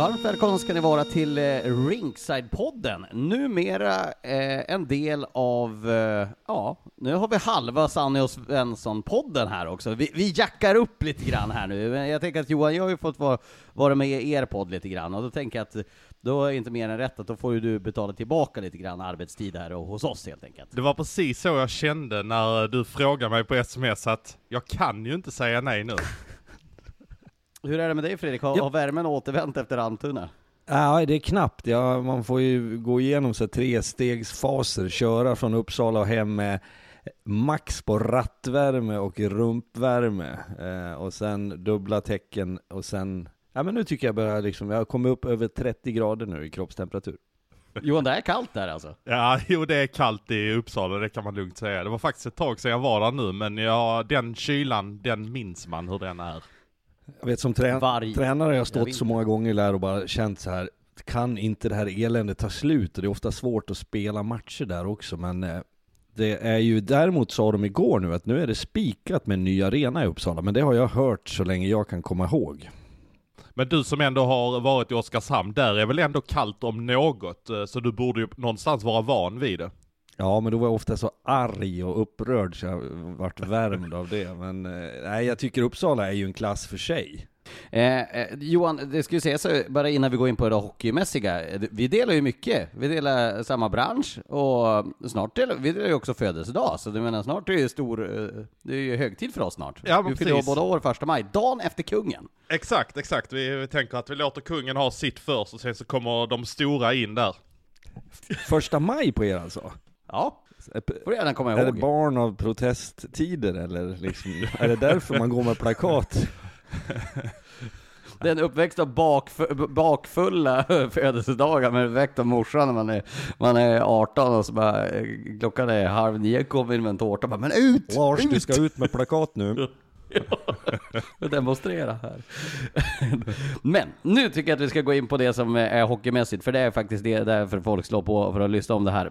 Varmt välkomna ska ni vara till eh, Ringside-podden. Numera eh, en del av, eh, ja, nu har vi halva Sanny och Svensson-podden här också. Vi, vi jackar upp lite grann här nu. Men Jag tänker att Johan, jag har ju fått vara, vara med i er podd lite grann, och då tänker jag att då är inte mer än rätt att då får ju du betala tillbaka lite grann arbetstid här och hos oss helt enkelt. Det var precis så jag kände när du frågade mig på sms att jag kan ju inte säga nej nu. Hur är det med dig Fredrik? Har, Ja. har värmen återvänt efter Almtuna? Ja, det är knappt. Ja, man får ju gå igenom så här tre stegsfaser, köra från Uppsala och hem med max på rattvärme och rumpvärme eh, och sen dubbla tecken och sen, ja men nu tycker jag börjar liksom, jag har kommit upp över 30 grader nu i kroppstemperatur. Johan, det är kallt där alltså? Ja, jo det är kallt i Uppsala, det kan man lugnt säga. Det var faktiskt ett tag sedan jag var där nu, men ja, den kylan, den minns man hur den är. Jag vet som trä Varg. tränare har jag Jag stått vet så många gånger där och bara känt så här, kan inte det här eländet ta slut? Och det är ofta svårt att spela matcher där också, men eh, det är ju, däremot sa de igår nu att nu är det spikat med en ny arena i Uppsala, men det har jag hört så länge jag kan komma ihåg. Men du som ändå har varit i Oskarshamn, där är väl ändå kallt om något, eh, så du borde ju någonstans vara van vid det. Ja, men då var jag ofta så arg och upprörd så jag vart värmd av det. Men eh, nej, jag tycker Uppsala är ju en klass för sig. Eh, eh, Johan, det ska ju sägas så, bara innan vi går in på det hockeymässiga, eh, vi delar ju mycket. Vi delar samma bransch och snart delar vi delar ju också födelsedag, så du menar snart är det ju stor, eh, det är ju högtid för oss snart. Ja, men vi fyller båda år första maj, dagen efter kungen. Exakt, exakt. Vi, vi tänker att vi låter kungen ha sitt först och sen så kommer de stora in där. Första maj på er alltså? Ja, får du gärna komma Är det ihåg. barn av protesttider eller liksom, är det därför man går med plakat? Den uppväxt av bakf- bakfulla födelsedagar, men väckt av morsan när man är, man är 18 och så bara, eh, klockan är halv nio, kommer in med en tårta bara, men ut! Lars, ut! du ska ut med plakat nu. och demonstrera här. Men nu tycker jag att vi ska gå in på det som är hockeymässigt, för det är faktiskt det därför folk slår på för att lyssna om det här.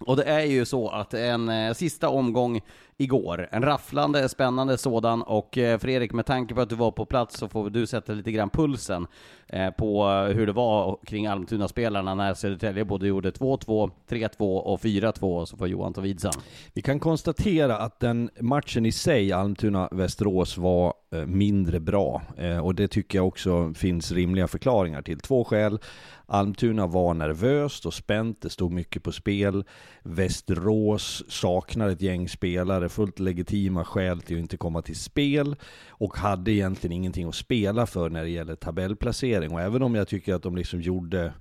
Och det är ju så att en eh, sista omgång igår, en rafflande, spännande sådan, och eh, Fredrik, med tanke på att du var på plats så får du sätta lite grann pulsen eh, på eh, hur det var kring Almtuna-spelarna när Södertälje både gjorde 2-2, 3-2 och 4-2, så får Johan ta vid sen. Vi kan konstatera att den matchen i sig, Almtuna-Västerås, var Eh, mindre bra. Eh, och det tycker jag också finns rimliga förklaringar till. Två skäl. Almtuna var nervöst och spänt, det stod mycket på spel. Västerås saknar ett gäng spelare, fullt legitima skäl till att inte komma till spel. Och hade egentligen ingenting att spela för när det gäller tabellplacering. Och även om jag tycker att de liksom gjorde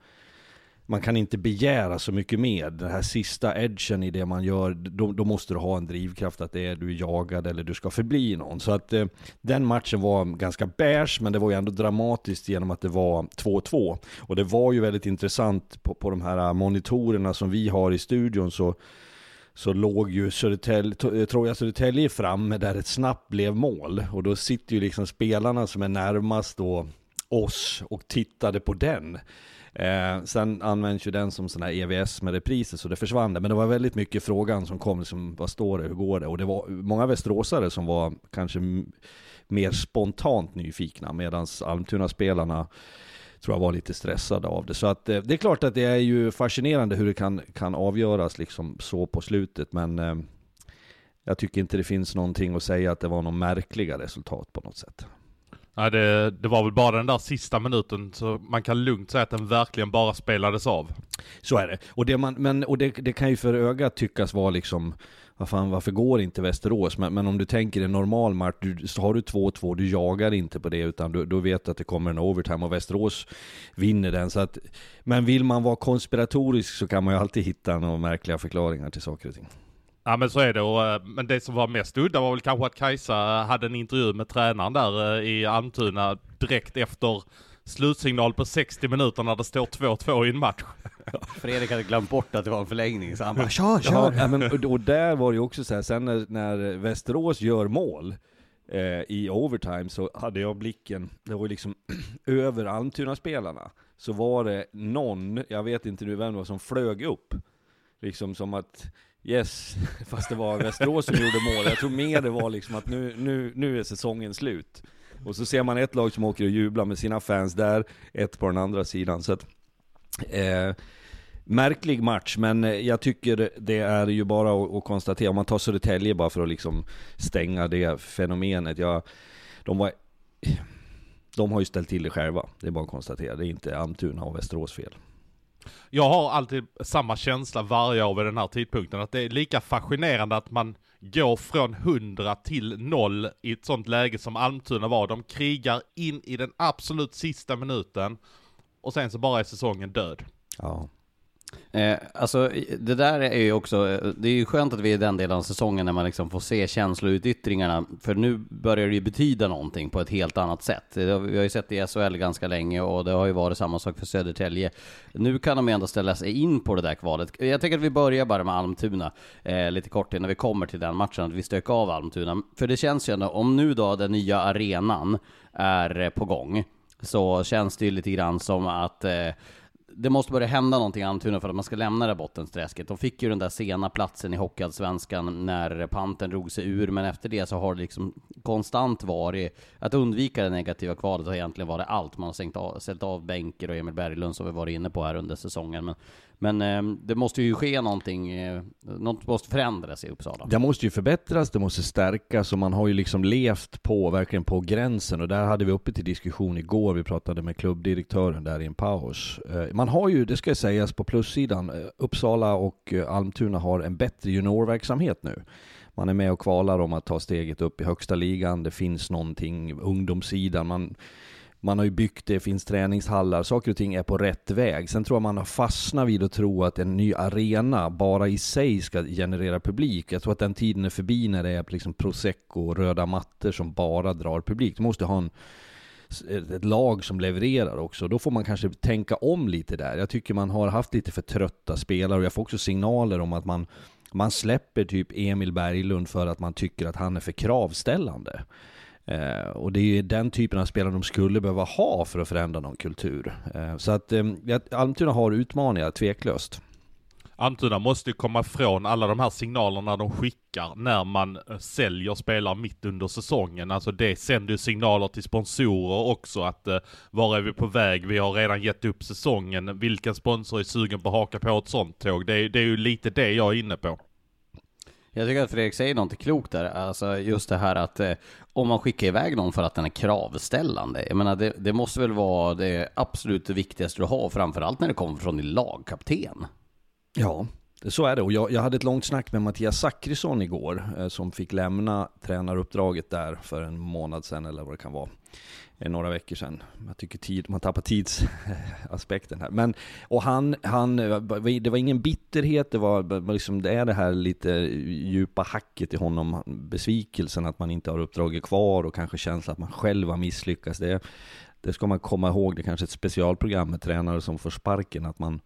man kan inte begära så mycket mer. Den här sista edgen i det man gör, då, då måste du ha en drivkraft att det är du är jagad eller du ska förbli någon. Så att eh, den matchen var ganska beige, men det var ju ändå dramatiskt genom att det var 2-2. Och det var ju väldigt intressant på, på de här monitorerna som vi har i studion så så låg ju Södertälje, eh, Troja Södertälje framme där ett snabbt blev mål. Och då sitter ju liksom spelarna som är närmast då oss och tittade på den. Eh, sen används ju den som sån här EVS med repriser, så det försvann det. Men det var väldigt mycket frågan som kom, liksom, vad står det, hur går det? Och det var många västeråsare som var kanske mer spontant nyfikna, medan Almtuna-spelarna tror jag var lite stressade av det. Så att eh, det är klart att det är ju fascinerande hur det kan, kan avgöras liksom så på slutet, men eh, jag tycker inte det finns någonting att säga att det var något märkliga resultat på något sätt. Nej, det, det var väl bara den där sista minuten, så man kan lugnt säga att den verkligen bara spelades av. Så är det. Och det, man, men, och det, det kan ju för ögat tyckas vara liksom, vad fan, varför går inte Västerås? Men, men om du tänker en normal match, du, så har du 2-2, du jagar inte på det, utan du, du vet att det kommer en overtime och Västerås vinner den. Så att, men vill man vara konspiratorisk så kan man ju alltid hitta några märkliga förklaringar till saker och ting. Ja men så är det, och, eh, men det som var mest udda var väl kanske att Kajsa hade en intervju med tränaren där eh, i Almtuna direkt efter slutsignal på 60 minuter när det står 2-2 i en match. Fredrik hade glömt bort att det var en förlängning, så han bara Kör, kör! Ja, men, och, och där var det ju också så här, sen när, när Västerås gör mål eh, i overtime så hade jag blicken, det var ju liksom över Almtuna-spelarna, så var det någon, jag vet inte nu vem det var, som flög upp. Liksom som att Yes, fast det var Västerås som gjorde mål. Jag tror mer det var liksom att nu, nu, nu är säsongen slut. Och så ser man ett lag som åker och jublar med sina fans där, ett på den andra sidan. Så att, eh, märklig match, men eh, jag tycker det är ju bara att, att konstatera, om man tar Södertälje bara för att liksom stänga det fenomenet. Jag, de, var, de har ju ställt till det själva, det är bara att konstatera. Det är inte Almtuna och Västerås fel. Jag har alltid samma känsla varje år vid den här tidpunkten, att det är lika fascinerande att man går från 100 till 0 i ett sånt läge som Almtuna var. De krigar in i den absolut sista minuten och sen så bara är säsongen död. Ja. Eh, alltså det där är ju också, eh, det är ju skönt att vi är i den delen av säsongen när man liksom får se känsloutyttringarna, för nu börjar det ju betyda någonting på ett helt annat sätt. Vi har ju sett det i SHL ganska länge och det har ju varit samma sak för Södertälje. Nu kan de ändå ställa sig in på det där kvalet. Jag tänker att vi börjar bara med Almtuna, eh, lite kort innan vi kommer till den matchen, att vi stökar av Almtuna. För det känns ju ändå, om nu då den nya arenan är eh, på gång, så känns det ju lite grann som att eh, det måste börja hända någonting i Almtuna för att man ska lämna det bottensträsket. De fick ju den där sena platsen i Hockeyallsvenskan när Panten drog sig ur, men efter det så har det liksom konstant varit, att undvika det negativa kvalet har egentligen varit allt. Man har sänkt av, sällt av Bänker och Emil Berglund som vi varit inne på här under säsongen. Men, men eh, det måste ju ske någonting, eh, något måste förändras i Uppsala. Det måste ju förbättras, det måste stärkas och man har ju liksom levt på, verkligen på gränsen och där hade vi uppe till diskussion igår, vi pratade med klubbdirektören där i en paus. Eh, man har ju, det ska sägas på plussidan, eh, Uppsala och eh, Almtuna har en bättre juniorverksamhet nu. Man är med och kvalar om att ta steget upp i högsta ligan, det finns någonting, ungdomssidan, man man har ju byggt det, finns träningshallar, saker och ting är på rätt väg. Sen tror jag man har fastnat vid att tro att en ny arena bara i sig ska generera publik. Jag tror att den tiden är förbi när det är liksom prosecco och röda mattor som bara drar publik. Du måste ha en, ett lag som levererar också. Då får man kanske tänka om lite där. Jag tycker man har haft lite för trötta spelare och jag får också signaler om att man man släpper typ Emil Berglund för att man tycker att han är för kravställande. Eh, och det är ju den typen av spelare de skulle behöva ha för att förändra någon kultur. Eh, så att eh, Almtuna har utmaningar, tveklöst. Almtuna måste ju komma ifrån alla de här signalerna de skickar när man eh, säljer spelare mitt under säsongen. Alltså det sänder ju signaler till sponsorer också att eh, var är vi på väg? Vi har redan gett upp säsongen. Vilken sponsor är sugen på att haka på ett sånt tåg? Det det är ju lite det jag är inne på. Jag tycker att Fredrik säger något klokt där, alltså just det här att eh, om man skickar iväg någon för att den är kravställande, jag menar det, det måste väl vara det absolut viktigaste du har, framförallt när det kommer från din lagkapten. Ja, så är det. Och jag, jag hade ett långt snack med Mattias Zackrisson igår, eh, som fick lämna tränaruppdraget där för en månad sedan eller vad det kan vara Eh, några veckor sedan. Jag tycker tid, man tappar tidsaspekten här. Men, och han, han, det var ingen bitterhet, det var liksom, det är det här lite djupa hacket i honom, besvikelsen att man inte har uppdraget kvar och kanske känslan att man själv har misslyckats. Det, det ska man komma ihåg, det är kanske ett specialprogram med tränare som får sparken, att man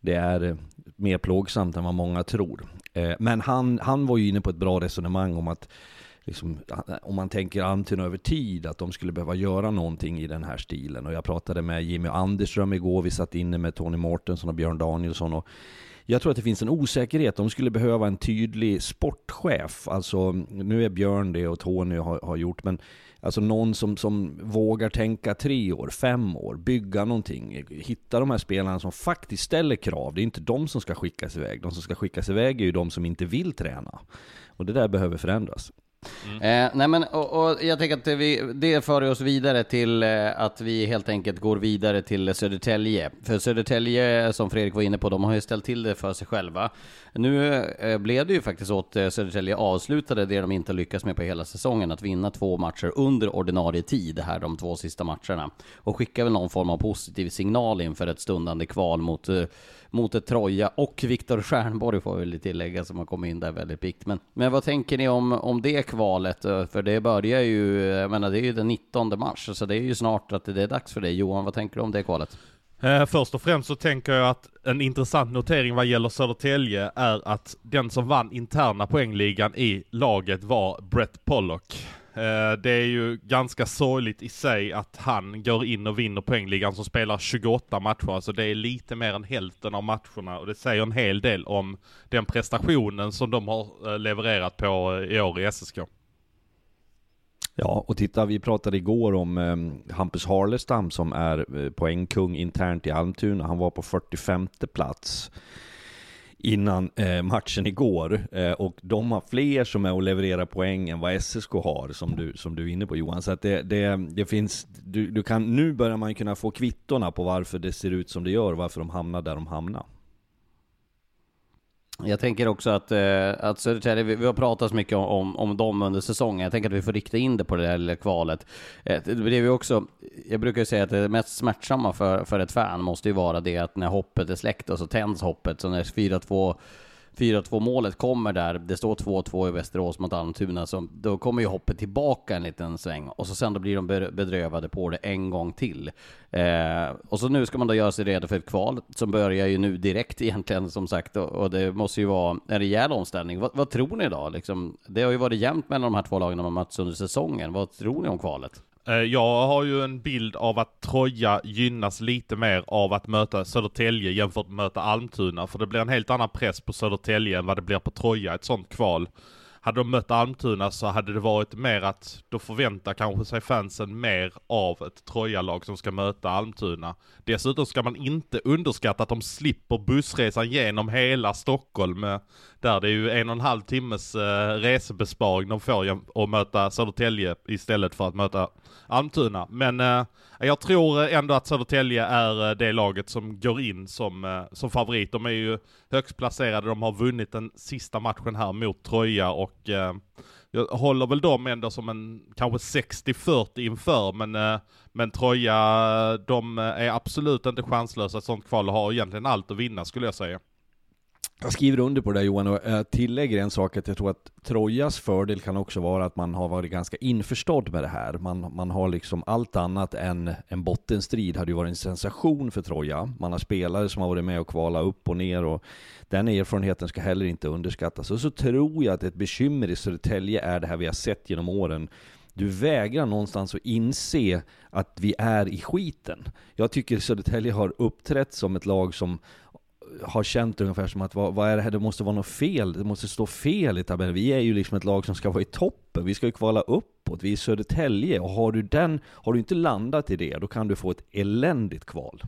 det är eh, mer plågsamt än vad många tror. Eh, men han, han var ju inne på ett bra resonemang om att liksom, eh, om man tänker Antin över tid, att de skulle behöva göra någonting i den här stilen. Och jag pratade med Jimmy Anderström igår, vi satt inne med Tony Mortensen och Björn Danielsson. Och jag tror att det finns en osäkerhet. De skulle behöva en tydlig sportchef. Alltså, nu är Björn det och Tony har, har gjort, men Alltså någon som, som vågar tänka tre år, fem år, bygga någonting. Hitta de här spelarna som faktiskt ställer krav. Det är inte de som ska skickas iväg. De som ska skickas iväg är ju de som inte vill träna. Och det där behöver förändras. Mm. Eh, nej men, och, och, jag tänker att vi, det för oss vidare till eh, att vi helt enkelt går vidare till Södertälje. För Södertälje, som Fredrik var inne på, de har ju ställt till det för sig själva. Nu eh, blev det ju faktiskt åt eh, Södertälje avslutade det de inte lyckats med på hela säsongen, att vinna två matcher under ordinarie tid här de två sista matcherna. Och skickar väl någon form av positiv signal inför ett stundande kval mot eh, mot ett Troja och Viktor Stjernborg får vi väl tillägga som har kommit in där väldigt pikt. Men, men vad tänker ni om, om det kvalet? Eh, för det börjar ju, jag menar det är ju den 19 mars, så det är ju snart att det är dags för det. Johan, vad tänker du om det kvalet? Eh, först och främst så tänker jag att en intressant notering vad gäller Södertälje är att den som vann interna poängligan i laget var Brett Pollock. Eh, det är ju ganska sorgligt i sig att han går in och vinner poängligan som spelar 28 matcher. Alltså det är lite mer än hälften av matcherna och det säger en hel del om den prestationen som de har eh, levererat på eh, i år i SSK. Ja, och titta, vi pratade igår om eh, Hampus Harlestam som är eh, poängkung internt i Almtuna. Han var på 45 plats innan eh, matchen igår. Eh, och de har fler som är och levererar poäng än vad SSK har, som du, som du är inne på Johan. Så att det, det, det finns, du, du kan, nu börjar man kunna få kvittorna på varför det ser ut som det gör, varför de hamnar där de hamnar. Jag tänker också att, eh, att Södertälje, vi, vi har pratat så mycket om, om, om dem under säsongen. Jag tänker att vi får rikta in det på det där lilla kvalet. Eh, det blev ju också, jag brukar ju säga att det mest smärtsamma för, för ett fan måste ju vara det att när hoppet är släckt och så tänds hoppet. Så när 4-2 4-2 målet kommer där, det står 2-2 i Västerås mot Almtuna, så då kommer ju hoppet tillbaka en liten sväng och så sen då blir de bedrövade på det en gång till. Eh, och så nu ska man då göra sig redo för ett kval som börjar ju nu direkt egentligen som sagt och, och det måste ju vara en rejäl omställning. Vad, vad tror ni då? Liksom, det har ju varit jämnt mellan de här två lagen när man mötts under säsongen. Vad tror ni om kvalet? Eh, jag har ju en bild av att Troja gynnas lite mer av att möta Södertälje jämfört med att möta Almtuna. För det blir en helt annan press på Södertälje än vad det blir på Troja, ett sånt kval. Hade de mött Almtuna så hade det varit mer att då förväntar kanske sig fansen mer av ett Troja-lag som ska möta Almtuna. Dessutom ska man inte underskatta att de slipper bussresan genom hela Stockholm. Där det är ju en och en halv timmes eh, resebesparing de får ju att möta Södertälje istället för att möta Almtuna. Men eh, jag tror ändå att Södertälje är eh, det laget som går in som, eh, som favorit. De är ju högst placerade, de har vunnit den sista matchen här mot Troja och eh, jag håller väl dem ändå som en kanske 60-40 inför, men, eh, men Troja, de eh, är absolut inte chanslösa. Ett sånt kval har egentligen allt att vinna skulle jag säga. Jag skriver under på det där Johan och jag tillägger en sak att jag tror att Trojas fördel kan också vara att man har varit ganska införstådd med det här. Man, man har liksom allt annat än en bottenstrid hade ju varit en sensation för Troja. Man har spelare som har varit med och kvala upp och ner och den erfarenheten ska heller inte underskattas. Och så tror jag att ett bekymmer i Södertälje är det här vi har sett genom åren du vägrar någonstans att inse att vi är i skiten. Jag tycker Södertälje har uppträtt som ett lag som har känt ungefär som att vad, vad, är det här, det måste vara något fel, det måste stå fel i tabellen. Vi är ju liksom ett lag som ska vara i toppen, vi ska ju kvala uppåt, vi är i Södertälje. Och har du den, har du inte landat i det, då kan du få ett eländigt kval.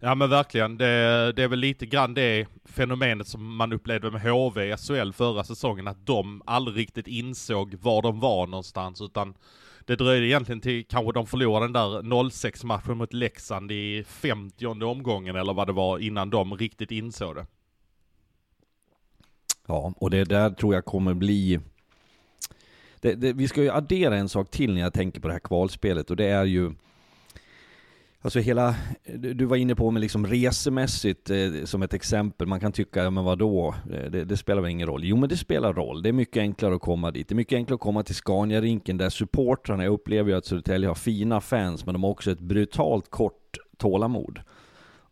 Ja men verkligen, det, det är väl lite grann det fenomenet som man upplevde med HV i SHL förra säsongen, att de aldrig riktigt insåg var de var någonstans, utan det dröjde egentligen till kanske de förlorade den där 0-6 matchen mot Leksand i 50 omgången eller vad det var innan de riktigt insåg det. Ja, och det där tror jag kommer bli det, det, vi ska ju addera en sak till när jag tänker på det här kvalspelet och det är ju Alltså hela, du var inne på med liksom resemässigt eh, som ett exempel, man kan tycka, ja men vadå, eh, det, det spelar väl ingen roll? Jo men det spelar roll, det är mycket enklare att komma dit. Det är mycket enklare att komma till Scania-rinken där supportrarna, jag upplever ju att Södertälje har fina fans, men de har också ett brutalt kort tålamod.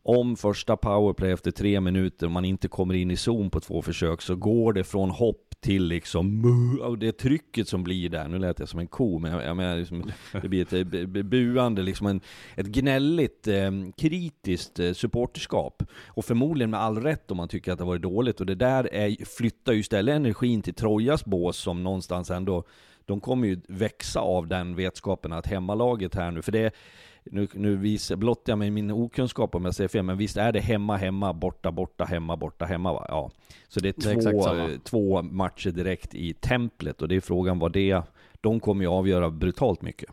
Om första powerplay efter tre minuter om man inte kommer in i zon på två försök så går det från hopp till liksom och det trycket som blir där, nu lät jag som en ko, men jag, jag menar liksom, det blir ett eh, buande, liksom en, ett gnälligt, eh, kritiskt eh, supporterskap. Och förmodligen med all rätt om man tycker att det har varit dåligt, och det där är, flyttar ju istället energin till Trojas bås som någonstans ändå, de kommer ju växa av den vetskapen att hemmalaget här nu, för det nu, nu visar, blottar jag mig min okunskap om jag säger fel, men visst är det hemma, hemma, borta, borta, hemma, borta, hemma va? Ja. Så det är, Det är två, eh, två matcher direkt i templet och det är frågan vad det, de kommer ju avgöra brutalt mycket.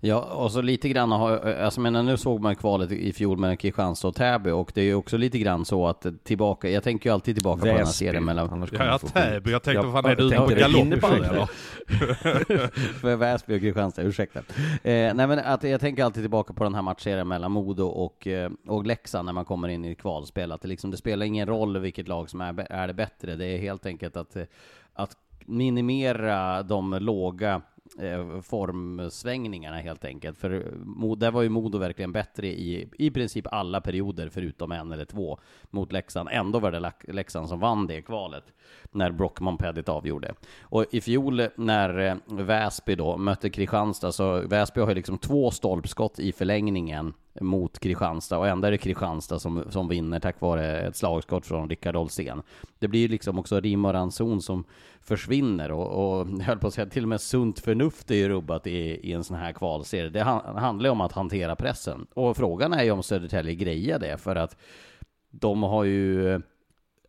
Ja, och så lite grann har, alltså men nu såg man kvalet i fjol med Kristianstad och Täby och det är ju också lite grann så att tillbaka, jag tänker ju alltid tillbaka på den här serien mellan annars Ja, få Täby, jag tänkte Ja, vad fan är du ute på galopp för Väsby och Kristianstad, ursäkta. Eh, nej men att jag tänker alltid tillbaka på den här matchserien mellan Modo och, eh, och Leksand när man kommer in i kvalspel. Att det, liksom, det spelar ingen roll vilket lag som är, är det bättre. Det är helt enkelt att, eh, att minimera de låga eh, formsvängningarna helt enkelt. För eh, där var ju Modo verkligen bättre i i princip alla perioder förutom en eller två mot Leksand. Ändå var det Leksand som vann det kvalet när Brockman Pedit avgjorde. Och i fjol när eh, Väsby då mötte Kristianstad så Väsby har ju liksom två stolpskott i förlängningen mot Kristianstad och ändå är det Kristianstad som, som vinner tack vare ett slagskott från Rickard Olsén. Det blir liksom också rim och ranson som försvinner och, och jag höll på att säga till och med sunt förnuft är ju rubbat i, i en sån här kvalserie. Det han, handlar ju om att hantera pressen och frågan är ju om Södertälje grejer det för att de har ju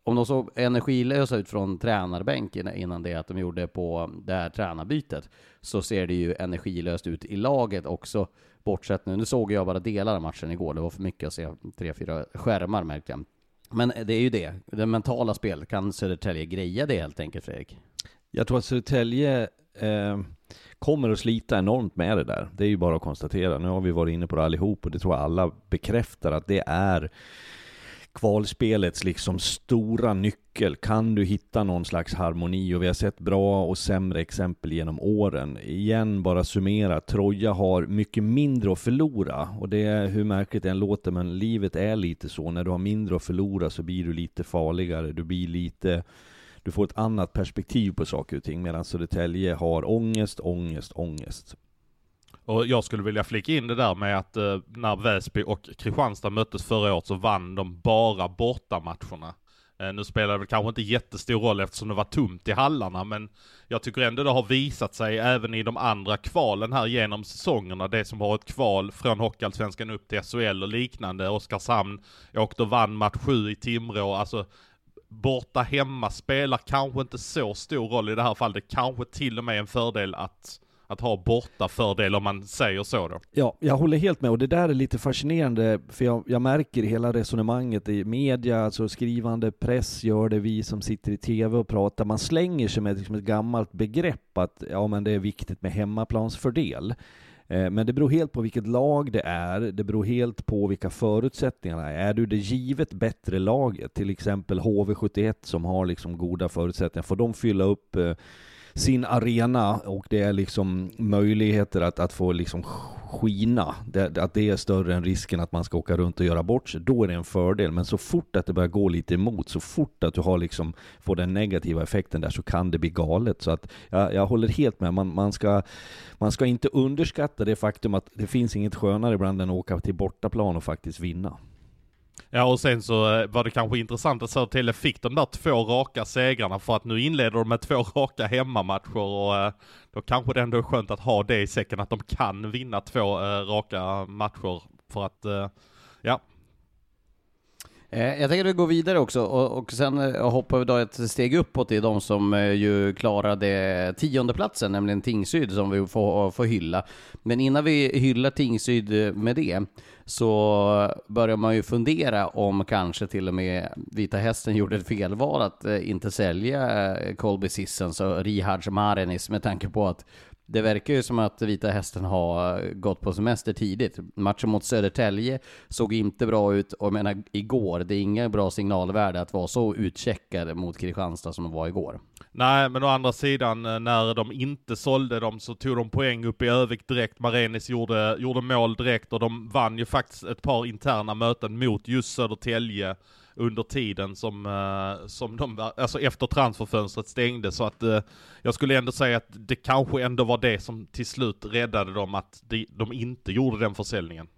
om de såg energilösa ut från tränarbänken innan det att de gjorde på det här tränarbytet så ser det ju energilöst ut i laget också. Bortsett nu, nu såg jag bara delar av matchen igår, det var för mycket att se tre, fyra skärmar märkte jag. Men det är ju det, det mentala spelet, kan Södertälje greja det helt enkelt Fredrik? Jag tror att Södertälje eh, kommer att slita enormt med det där. Det är ju bara att konstatera. Nu har vi varit inne på det allihop och det tror jag alla bekräftar att det är kvalspelets liksom stora nyckel. Kan du hitta någon slags harmoni? Och vi har sett bra och sämre exempel genom åren. Igen, bara summera. Troja har mycket mindre att förlora. Och det är hur märkligt det än låter, men livet är lite så. När du har mindre att förlora så blir du lite farligare. Du blir lite du får ett annat perspektiv på saker och ting medan Södertälje har ångest, ångest, ångest. Och jag skulle vilja flika in det där med att eh, när Väsby och Kristianstad möttes förra året så vann de bara bortamatcherna. Eh, nu spelar det väl kanske inte jättestor roll eftersom det var tomt i hallarna, men jag tycker ändå det har visat sig även i de andra kvalen här genom säsongerna, det som har ett kval från Hockeyallsvenskan upp till SHL och liknande. Oskarshamn åkte och vann match 7 i Timrå, alltså borta hemma spelar kanske inte så stor roll i det här fallet. Det kanske till och med är en fördel att, att ha borta fördel om man säger så då. Ja, jag håller helt med och det där är lite fascinerande för jag, jag märker hela resonemanget i media, alltså skrivande press gör det, vi som sitter i TV och pratar, man slänger sig med liksom ett gammalt begrepp att ja men det är viktigt med hemmaplansfördel. Eh, men det beror helt på vilket lag det är, det beror helt på vilka förutsättningarna är. Är du det givet bättre laget, till exempel HV71 som har liksom goda förutsättningar, får de fylla upp eh, sin arena och det är liksom möjligheter att, att få liksom skina, det, att det är större än risken att man ska åka runt och göra bort sig, då är det en fördel. Men så fort att det börjar gå lite emot, så fort att du har liksom, får den negativa effekten där så kan det bli galet. Så att jag, jag håller helt med, man, man, ska, man ska inte underskatta det faktum att det finns inget skönare ibland än att åka till bortaplan och faktiskt vinna. Ja och sen så eh, var det kanske intressant att Södertälje fick de där två raka segrarna för att nu inleder de med två raka hemmamatcher och eh, då kanske det ändå är skönt att ha det i säcken att de kan vinna två eh, raka matcher för att, ja. Eh, jag tänker att vi går vidare också och, och sen eh, hoppar vi då ett steg uppåt i de som eh, ju klarade tiondeplatsen, nämligen Tingsryd som vi får, får hylla. Men innan vi hyllar Tingsryd med det så börjar man ju fundera om kanske till och med Vita Hästen gjorde ett felval att inte sälja Colby Sissons och Rihards Marenis med tanke på att det verkar ju som att Vita Hästen har gått på semester tidigt. Matchen mot Södertälje såg inte bra ut och jag menar igår, det är inga bra signalvärde att vara så utcheckade mot Kristianstad som de var igår. Nej men å andra sidan eh, när de inte sålde dem så tog de poäng upp i Övik direkt. Marenis gjorde, gjorde mål direkt och de vann ju faktiskt ett par interna möten mot just Södertälje under tiden som, eh, som de, alltså efter transferfönstret stängde. Så att eh, jag skulle ändå säga att det kanske ändå var det som till slut räddade dem att de, de inte gjorde den försäljningen.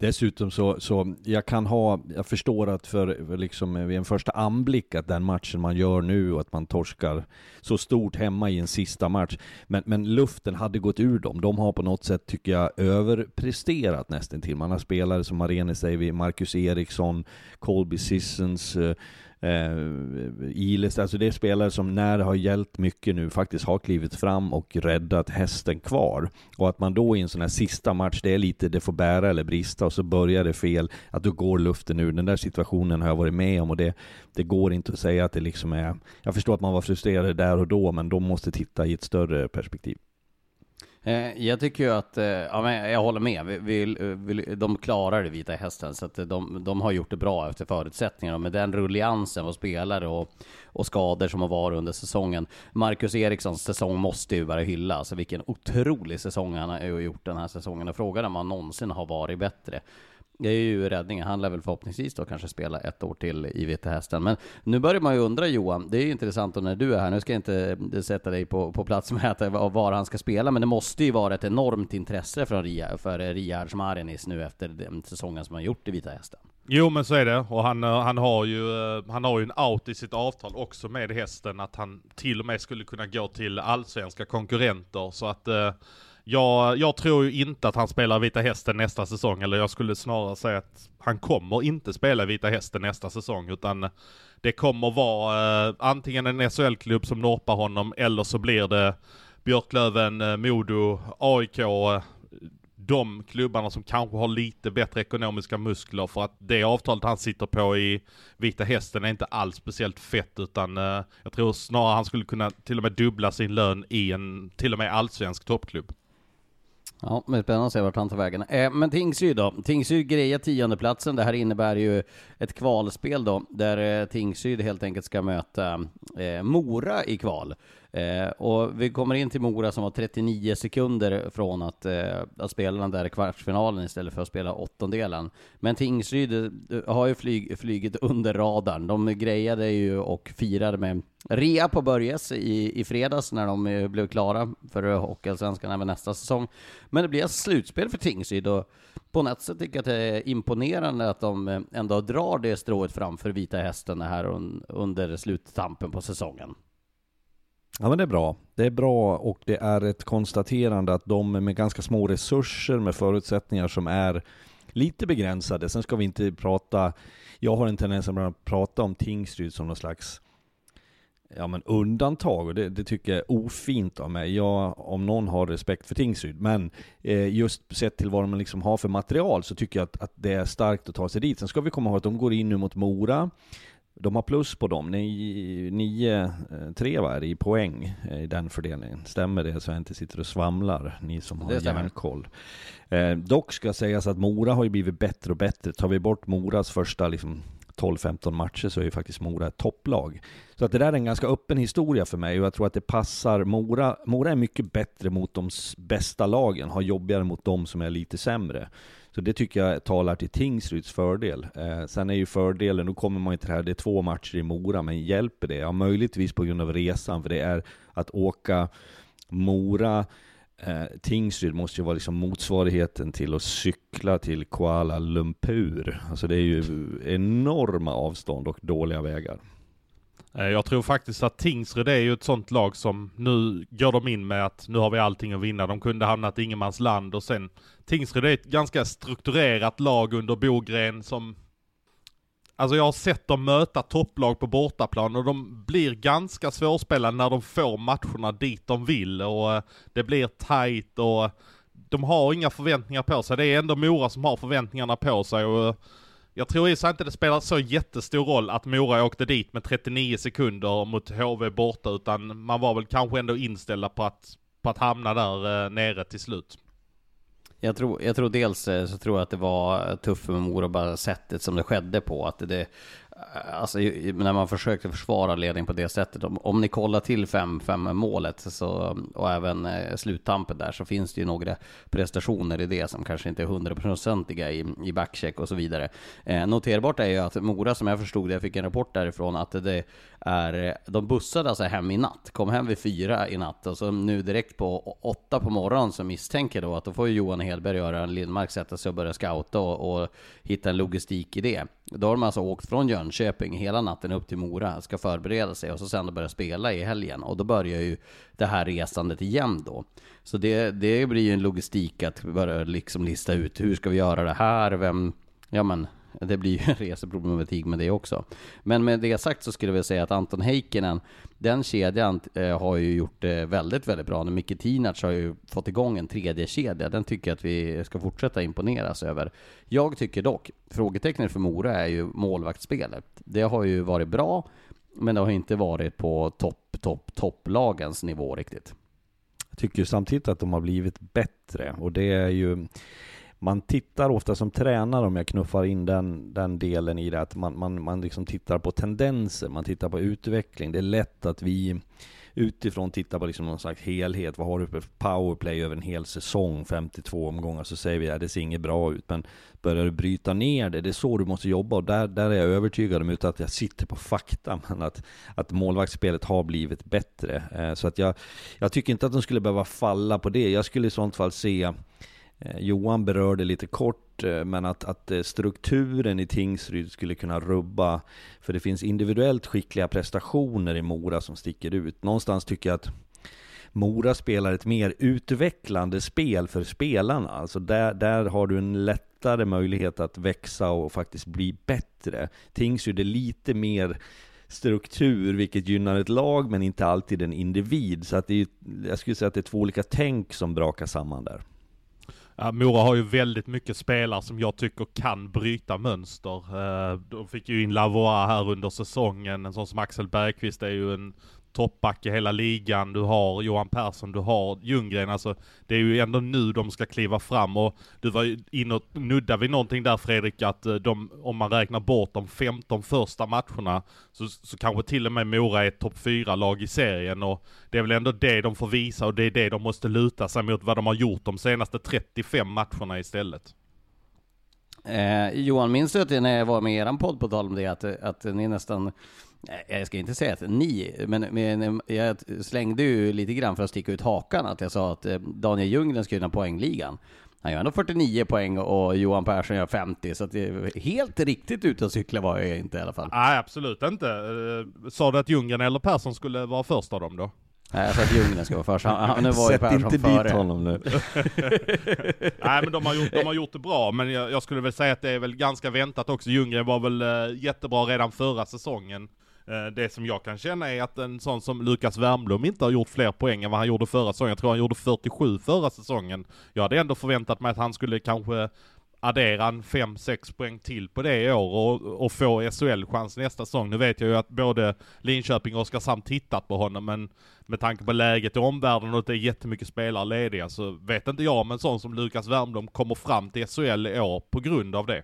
Dessutom så, så jag kan ha, jag förstår att för, för liksom vid en första anblick att den matchen man gör nu och att man torskar så stort hemma i en sista match. Men, men luften hade gått ur dem. De har på något sätt, tycker jag, överpresterat nästan till. Man har spelare som Marene, säger Marcus Eriksson, Colby Sissons, eh, eh, Iles, alltså det är spelare som när det har gällt mycket nu faktiskt har klivit fram och räddat hästen kvar. Och att man då i en sån här sista match, det är lite det får bära eller brista och så börjar det fel, att då går luften ur. Den där situationen har jag varit med om och det, det går inte att säga att det liksom är, jag förstår att man var frustrerad där och då, men de måste titta i ett större perspektiv. Eh, jag tycker ju att, eh, ja, men jag håller med, vi, vi, eh, vi, de klarar det Vita Hästen, så att de, de har gjort det bra efter förutsättningarna. Med den rulliansen av spelare och, och skador som har varit under säsongen. Marcus Erikssons säsong måste ju bara hylla, alltså vilken otrolig säsong han har gjort den här säsongen. Och frågan om han någonsin har varit bättre. Det är ju räddningen. Han lär väl förhoppningsvis då kanske spela ett år till i Vita Hästen. Men nu börjar man ju undra Johan, det är ju intressant och när du är här, nu ska jag inte eh, sätta dig på, på plats med att, eh, var han ska spela, men det måste ju vara ett enormt intresse från Ria, för eh, Riyad Marinis nu efter den säsongen som han gjort i Vita Hästen. Jo men så är det, och han, han, har ju, han har ju en out i sitt avtal också med hästen, att han till och med skulle kunna gå till allsvenska konkurrenter, så att eh, jag, jag tror ju inte att han spelar Vita Hästen nästa säsong, eller jag skulle snarare säga att han kommer inte spela Vita Hästen nästa säsong, utan det kommer vara eh, antingen en SHL-klubb som norpar honom, eller så blir det Björklöven, eh, Modo, AIK, eh, de klubbarna som kanske har lite bättre ekonomiska muskler för att det avtalet han sitter på i Vita Hästen är inte alls speciellt fett utan eh, jag tror snarare han skulle kunna till och med dubbla sin lön i en till och med allsvensk toppklubb. Ja, men spännande att se vart han tar vägen. Eh, men Tingsryd då? Tingsryd grejer tiondeplatsen. Det här innebär ju ett kvalspel då, där eh, Tingsryd helt enkelt ska möta eh, Mora i kval. Eh, och vi kommer in till Mora som var 39 sekunder från att, eh, att spela den där kvartsfinalen istället för att spela åttondelen. Men Tingsryd eh, har ju flyg, flygit under radarn. De grejade ju och firade med rea på Börjes i, i fredags när de eh, blev klara för Hockeyallsvenskan även nästa säsong. Men det blir ett slutspel för Tingsryd och på något sätt tycker jag att det är imponerande att de eh, ändå drar det strået framför Vita Hästen här under sluttampen på säsongen. Ja men det är bra. Det är bra och det är ett konstaterande att de med ganska små resurser, med förutsättningar som är lite begränsade. Sen ska vi inte prata, jag har en tendens att prata om Tingsryd som någon slags ja, men undantag och det, det, tycker jag är ofint av mig. Jag, om någon har respekt för Tingsryd, men eh, just sett till vad de liksom har för material så tycker jag att, att det är starkt att ta sig dit. Sen ska vi komma ihåg att de går in nu mot Mora. De har plus på dem. 9-3 eh, va, i poäng eh, i den fördelningen. Stämmer det så jag inte sitter och svamlar, ni som har järnkoll. Eh, dock ska sägas att Mora har ju blivit bättre och bättre. Tar vi bort Moras första liksom, 12-15 matcher så är ju faktiskt Mora ett topplag. Så att det där är en ganska öppen historia för mig och jag tror att det passar Mora. Mora är mycket bättre mot de bästa lagen, har jobbigare mot de som är lite sämre. Så det tycker jag talar till Tingsryds fördel. Eh, sen är ju fördelen, nu kommer man ju till det här, det är två matcher i Mora, men hjälper det? Ja, möjligtvis på grund av resan, för det är att åka Mora, eh, Tingsryd måste ju vara liksom motsvarigheten till att cykla till Kuala Lumpur. Alltså det är ju enorma avstånd och dåliga vägar. Eh, jag tror faktiskt att Tingsryd är ju ett sånt lag som nu går de in med att nu har vi allting att vinna. De kunde hamnat i ingenmansland och sen Tingsryd är ett ganska strukturerat lag under Bogren som Alltså jag har sett dem möta topplag på bortaplan och de blir ganska svårspelade när de får matcherna dit de vill och eh, det blir tight och de har inga förväntningar på sig. Det är ändå Mora som har förväntningarna på sig och eh, jag tror i sig inte det spelar så jättestor roll att Mora åkte dit med 39 sekunder mot HV borta utan man var väl kanske ändå inställda på att, på att hamna där eh, nere till slut. Jag tror, jag tror dels eh, så tror jag att det var eh, tufft för Mora bara sättet som det skedde på. Att det, alltså, när man försökte försvara ledningen på det sättet, om, om ni kollar till 5-5 målet så, och även eh, sluttampen där så finns det ju några prestationer i det som kanske inte är hundraprocentiga i, i backcheck och så vidare. Eh, noterbart är ju att Mora, som jag förstod det, jag fick en rapport därifrån, att det är, de bussade alltså hem i natt, kom hem vid fyra i natt och så nu direkt på åtta på morgonen så misstänker då att då får ju Johan Hedberg göra en Lindmark sätta sig och börja scouta och, och hitta en logistik i det. Då har de alltså åkt från Jönköping hela natten upp till Mora, ska förbereda sig och så sen börja spela i helgen. Och då börjar ju det här resandet igen då. Så det, det blir ju en logistik att börja liksom lista ut hur ska vi göra det här, vem, ja men det blir ju en reseproblematik med det också. Men med det sagt så skulle jag vilja säga att Anton Heikkinen, den kedjan eh, har ju gjort det väldigt, väldigt bra. Micke Tinac har ju fått igång en tredje kedja. Den tycker jag att vi ska fortsätta imponeras över. Jag tycker dock, frågetecknet för Mora är ju målvaktsspelet. Det har ju varit bra, men det har inte varit på topp, topp, topplagens nivå riktigt. Jag tycker samtidigt att de har blivit bättre och det är ju man tittar ofta som tränare, om jag knuffar in den, den delen i det, att man, man, man liksom tittar på tendenser, man tittar på utveckling. Det är lätt att vi utifrån tittar på liksom någon slags helhet. Vad har du för powerplay över en hel säsong, 52 omgångar, så säger vi att det ser inget bra ut. Men börjar du bryta ner det, det är så du måste jobba. Och där, där är jag övertygad om, utan att jag sitter på fakta, men att, att målvaktsspelet har blivit bättre. Eh, så att jag, jag tycker inte att de skulle behöva falla på det. Jag skulle i sånt fall se Eh, Johan berörde lite kort, eh, men att, att eh, strukturen i Tingsryd skulle kunna rubba, för det finns individuellt skickliga prestationer i Mora som sticker ut. Någonstans tycker jag att Mora spelar ett mer utvecklande spel för spelarna. Alltså där, där har du en lättare möjlighet att växa och faktiskt bli bättre. Tingsryd är lite mer struktur, vilket gynnar ett lag, men inte alltid en individ. Så att det är, jag skulle säga att det är två olika tänk som brakar samman där. Ja, Mora har ju väldigt mycket spelare som jag tycker kan bryta mönster. Eh, de fick ju in Lavois här under säsongen, en sån som Axel Bergqvist är ju en toppback i hela ligan, du har Johan Persson, du har Ljunggren, alltså det är ju ändå nu de ska kliva fram. Och du var ju inne och nuddade vid någonting där Fredrik, att eh, de, om man räknar bort de 15 första matcherna så, så kanske till och med Mora är ett topp 4-lag i serien. Och det är väl ändå det de får visa och det är det de måste luta sig mot vad de har gjort de senaste 35 matcherna istället. Eh, Johan, minns du att när jag var med i eran podd på tal om det, att, att ni nästan jag ska inte säga att ni, men, men jag slängde ju lite grann för att sticka ut hakan att jag sa att eh, Daniel Ljunggren ska vinna poängligan. Han gör ändå 49 poäng och Johan Persson gör 50, så att det är helt riktigt ute och cykla var jag inte i alla fall. Nej, absolut inte. Eh, sa du att Ljunggren eller Persson skulle vara först av dem då? Nej, jag sa att Ljunggren ska vara först. Han, nu var ju Persson inte före. dit honom nu. Nej, men de har, gjort, de har gjort det bra, men jag, jag, skulle väl säga att det är väl ganska väntat också. Ljunggren var väl jättebra redan förra säsongen. Eh, det som jag kan känna är att en sån som Lukas Wernbloom inte har gjort fler poäng än vad han gjorde förra säsongen. Jag tror han gjorde 47 förra säsongen. Jag hade ändå förväntat mig att han skulle kanske addera en 5-6 poäng till på det i år och, och få SHL-chans nästa säsong. Nu vet jag ju att både Linköping och Oskarshamn tittat på honom, men med tanke på läget i omvärlden och att det är jättemycket spelare lediga så vet inte jag om en sån som Lukas Wernbloom kommer fram till SHL i år på grund av det.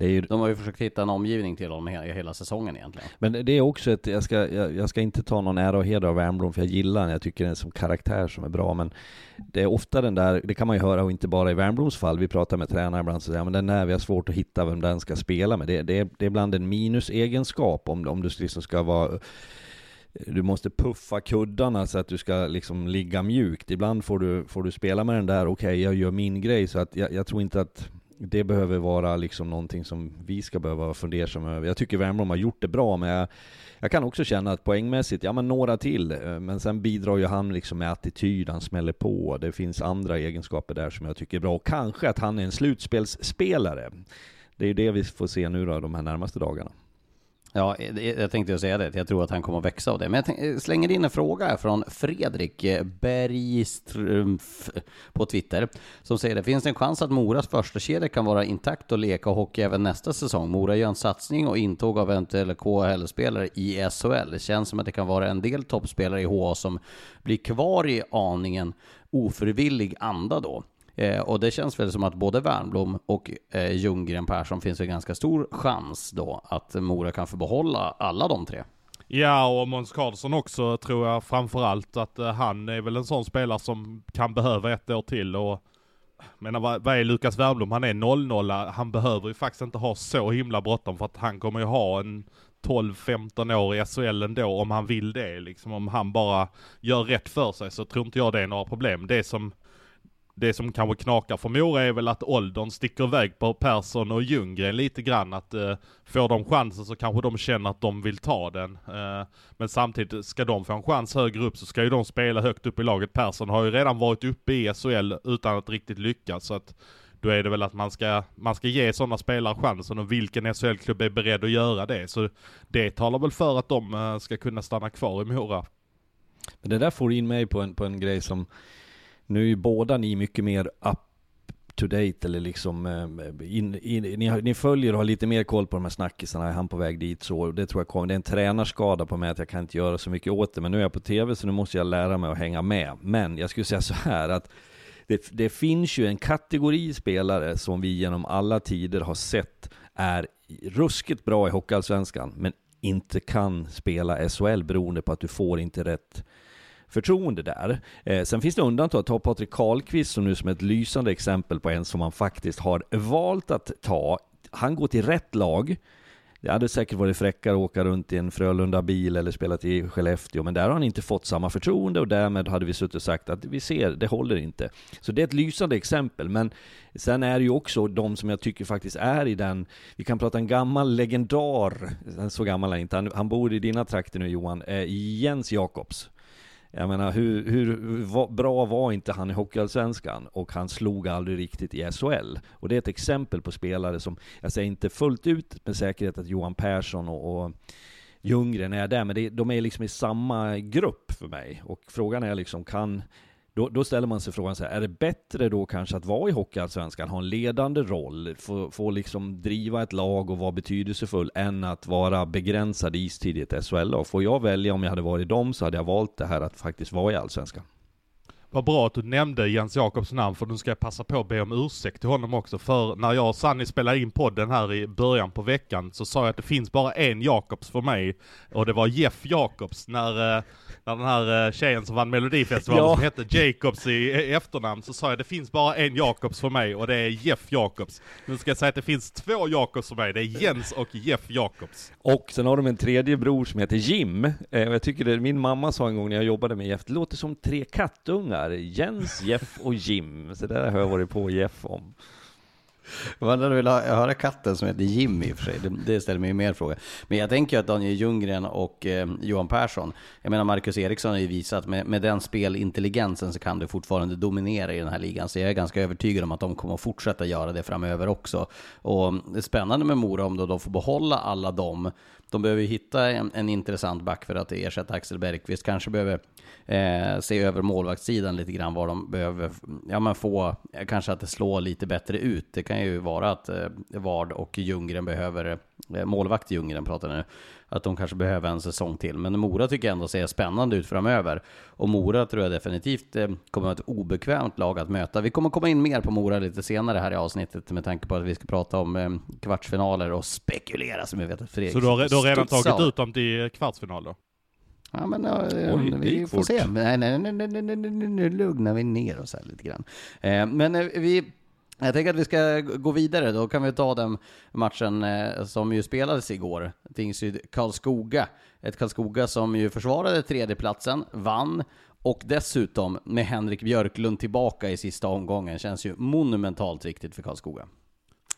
Ju... De har ju försökt hitta en omgivning till honom hela, hela säsongen egentligen. Men det är också ett, jag ska, jag, jag ska inte ta någon ära och heder av Wernbloom för jag gillar den, jag tycker den är som karaktär som är bra, men det är ofta den där, det kan man ju höra och inte bara i Wernbloms fall, vi pratar med tränare ibland så säger men den där vi har svårt att hitta vem den ska spela med. Det, det, är, det är ibland en minusegenskap om, om du liksom ska vara du måste puffa kuddarna så att du ska liksom ligga mjukt. Ibland får du, får du spela med den där, okej okay, jag gör min grej, så att jag, jag tror inte att det behöver vara liksom någonting som vi ska behöva vara fundersamma över. Jag tycker Värmland har gjort det bra, men jag, jag, kan också känna att poängmässigt, ja men några till, eh, men sen bidrar ju han liksom med attityd, han smäller på, det finns andra egenskaper där som jag tycker är bra, och kanske att han är en slutspelsspelare. Det är ju det vi får se nu då, de här närmaste dagarna. Ja, jag tänkte säga det. Jag tror att han kommer att växa av det. Men jag eh, slänger in en fråga från Fredrik eh, Bergstrumf på Twitter. Som säger det finns det en chans att Moras första kedja kan vara intakt och leka hockey även nästa säsong. Mora gör en satsning och intåg av eventuella KHL-spelare i SHL. Det känns som att det kan vara en del toppspelare i HA som blir kvar i aningen ofrivillig anda då. Eh, och det känns väl som att både Wernbloom och eh, Ljunggren Persson finns en ganska stor chans då att Mora kan få behålla alla de tre. Ja, och Måns Karlsson också tror jag framförallt att eh, han är väl en sån spelare som kan behöva ett år till och menar vad, vad är Lukas Wernbloom? Han är 0-0, han behöver ju faktiskt inte ha så himla bråttom för att han kommer ju ha en 12-15 år i SHL ändå om han vill det liksom. Om han bara gör rätt för sig så tror inte jag det är några problem. Det som det som kanske knakar för Mora är väl att åldern sticker iväg på Persson och Ljunggren lite grann. Att eh, får de chansen så kanske de känner att de vill ta den. Eh, men samtidigt, ska de få en chans högre upp så ska ju de spela högt upp i laget. Persson har ju redan varit uppe i SHL utan att riktigt lyckas. Så att då är det väl att man ska, man ska ge sådana spelare chansen och vilken SHL-klubb är beredd att göra det. Så det talar väl för att de eh, ska kunna stanna kvar i Mora. Men det där får in mig på en, på en grej som nu är ju båda ni mycket mer up to date eller liksom eh, in, in, ni, ni, följer och har lite mer koll på de här snackisarna, är han på väg dit så, det tror jag kommer, det är en tränarskada på mig att jag kan inte göra så mycket åt det, men nu är jag på TV så nu måste jag lära mig att hänga med. Men jag skulle säga så här att det, det finns ju en kategori spelare som vi genom alla tider har sett är ruskigt bra i Hockeyallsvenskan, men inte kan spela SHL beroende på att du får inte rätt förtroende där. Eh, sen finns det undantag, ta Patrik Karlqvist som nu som ett lysande exempel på en som man faktiskt har valt att ta. Han går till rätt lag, det hade säkert varit fräckare att åka runt i en Frölunda-bil eller spela i Skellefteå, men där har han inte fått samma förtroende och därmed hade vi suttit och sagt att vi ser, det håller inte. Så det är ett lysande exempel, men sen är det ju också de som jag tycker faktiskt är i den, vi kan prata en gammal legendar, så gammal är inte, han, han bor i dina trakter nu Johan, eh, Jens Jakobs. Jag menar, hur, hur, bra var inte han i Hockeyallsvenskan? Och han slog aldrig riktigt i SHL. Och det är ett exempel på spelare som, jag säger inte fullt ut med säkerhet att Johan Persson och, och Ljunggren är där, men det, de är liksom i samma grupp för mig. Och frågan är liksom, kan då, då, ställer man sig frågan så här, är det bättre då kanske att vara i Hockeyallsvenskan, ha en ledande roll, få, få liksom driva ett lag och vara betydelsefull, än att vara begränsad istid i ett SHL-lag? Får jag välja om jag hade varit dem så hade jag valt det här att faktiskt vara i Allsvenskan. Vad bra att du nämnde Jens Jakobs namn för nu ska jag passa på att be om ursäkt till honom också. För när jag och Sanni spelade in podden här i början på veckan så sa jag att det finns bara en Jakobs för mig. Och det var Jeff Jakobs när, eh, när den här eh, tjejen som vann Melodifestivalen ja. som hette Jacobs i efternamn så sa jag att det finns bara en Jakobs för mig och det är Jeff Jakobs. Nu ska jag säga att det finns två Jakobs för mig. Det är Jens och Jeff Jakobs. Och sen har de en tredje bror som heter Jim. Eh, jag tycker det, min mamma sa en gång när jag jobbade med Jeff, det låter som tre kattungar här. Jens, Jeff och Jim. Så det har jag varit på Jeff om. Man hade velat höra katten som heter Jim i och för sig. Det, det ställer mig ju mer frågor. Men jag tänker att Daniel Ljunggren och eh, Johan Persson, jag menar Marcus Eriksson har ju visat med, med den spelintelligensen så kan du fortfarande dominera i den här ligan. Så jag är ganska övertygad om att de kommer att fortsätta göra det framöver också. Och det är spännande med Mora om då de får behålla alla dem de behöver hitta en, en intressant back för att ersätta Axel Bergqvist. Kanske behöver eh, se över målvaktssidan lite grann, vad de behöver ja, men få, eh, kanske att det slår lite bättre ut. Det kan ju vara att eh, Vard och Ljunggren behöver, eh, målvakt Ljunggren pratar nu, att de kanske behöver en säsong till. Men Mora tycker jag ändå ser spännande ut framöver. Och Mora tror jag definitivt eh, kommer att vara ett obekvämt lag att möta. Vi kommer komma in mer på Mora lite senare här i avsnittet med tanke på att vi ska prata om eh, kvartsfinaler och spekulera som vi vet att Fredrik Så du har, du har redan tagit ut dem till kvartsfinal då? Ja men ja, Oj, vi får fort. se. Nej, nej, nej, nej, nej, nej, nu lugnar vi ner oss här lite grann. Eh, men eh, vi jag tänker att vi ska gå vidare, då kan vi ta den matchen eh, som ju spelades igår. Tingsryd Karlskoga. Ett Karlskoga som ju försvarade tredjeplatsen, vann och dessutom med Henrik Björklund tillbaka i sista omgången. Känns ju monumentalt viktigt för Karlskoga.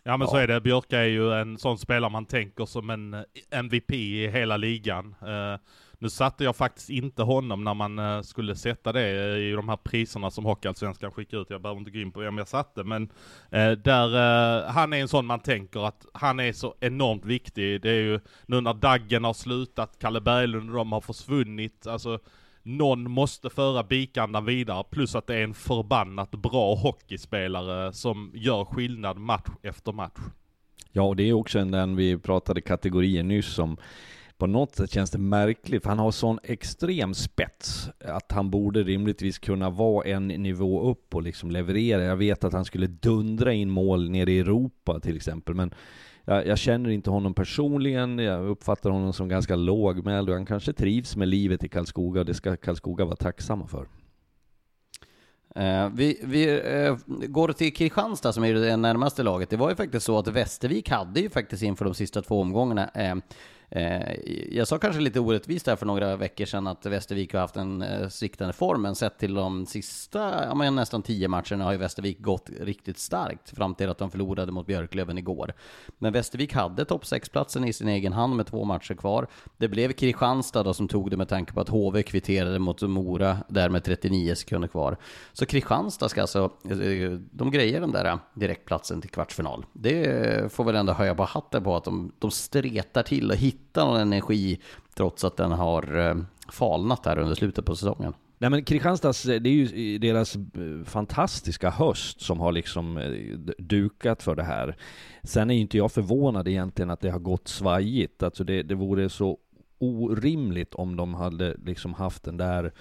Ja men ja. så är det. Björka är ju en sån spelare man tänker som en MVP i hela ligan. Uh, nu satte jag faktiskt inte honom när man eh, skulle sätta det eh, i de här priserna som Hockeyallsvenskan skickar ut. Jag behöver inte gå in på vem jag satte, men eh, där, han är en sån man tänker att han är så enormt viktig. Det är ju nu när Daggen har slutat, Kalle Berglund och de har försvunnit, alltså någon måste föra bikandan vidare, plus att det är en förbannat bra hockeyspelare som gör skillnad match efter match. Ja, och det är också en den vi pratade kategorier nyss om på något sätt känns det märkligt, för han har sån extrem spets att han borde rimligtvis kunna vara en nivå upp och liksom leverera. Jag vet att han skulle dundra in mål nere i Europa till exempel, men jag, jag känner inte honom personligen, jag uppfattar honom som ganska lågmäld och han kanske trivs med livet i Karlskoga och det ska Karlskoga vara tacksamma för. Eh, vi, vi eh, går till Kristianstad som är det närmaste laget. Det var ju faktiskt så att Västervik hade ju faktiskt inför de sista två omgångarna Eh, Eh, jag sa kanske lite orättvist där för några veckor sedan att Västervik har haft en eh, sviktande form, men sett till de sista, ja men nästan tio matcherna har ju Västervik gått riktigt starkt fram till att de förlorade mot Björklöven igår. Men Västervik hade topp 6-platsen i sin egen hand med två matcher kvar. Det blev Kristianstad då som tog det med tanke på att HV kvitterade mot Mora där med 39 sekunder kvar. Så Kristianstad ska alltså, eh, de grejer den där eh, direktplatsen till kvartsfinal. Det får väl ändå höja på hatten på att de, de stretar till och hittar hitta någon energi trots att den har eh, falnat här under slutet på säsongen. Nej men Kristianstads, eh, det är ju eh, deras fantastiska höst som har liksom dukat för det här. Sen är ju inte jag förvånad egentligen att det har gått svajigt. Alltså det, det vore så orimligt om de hade liksom haft den där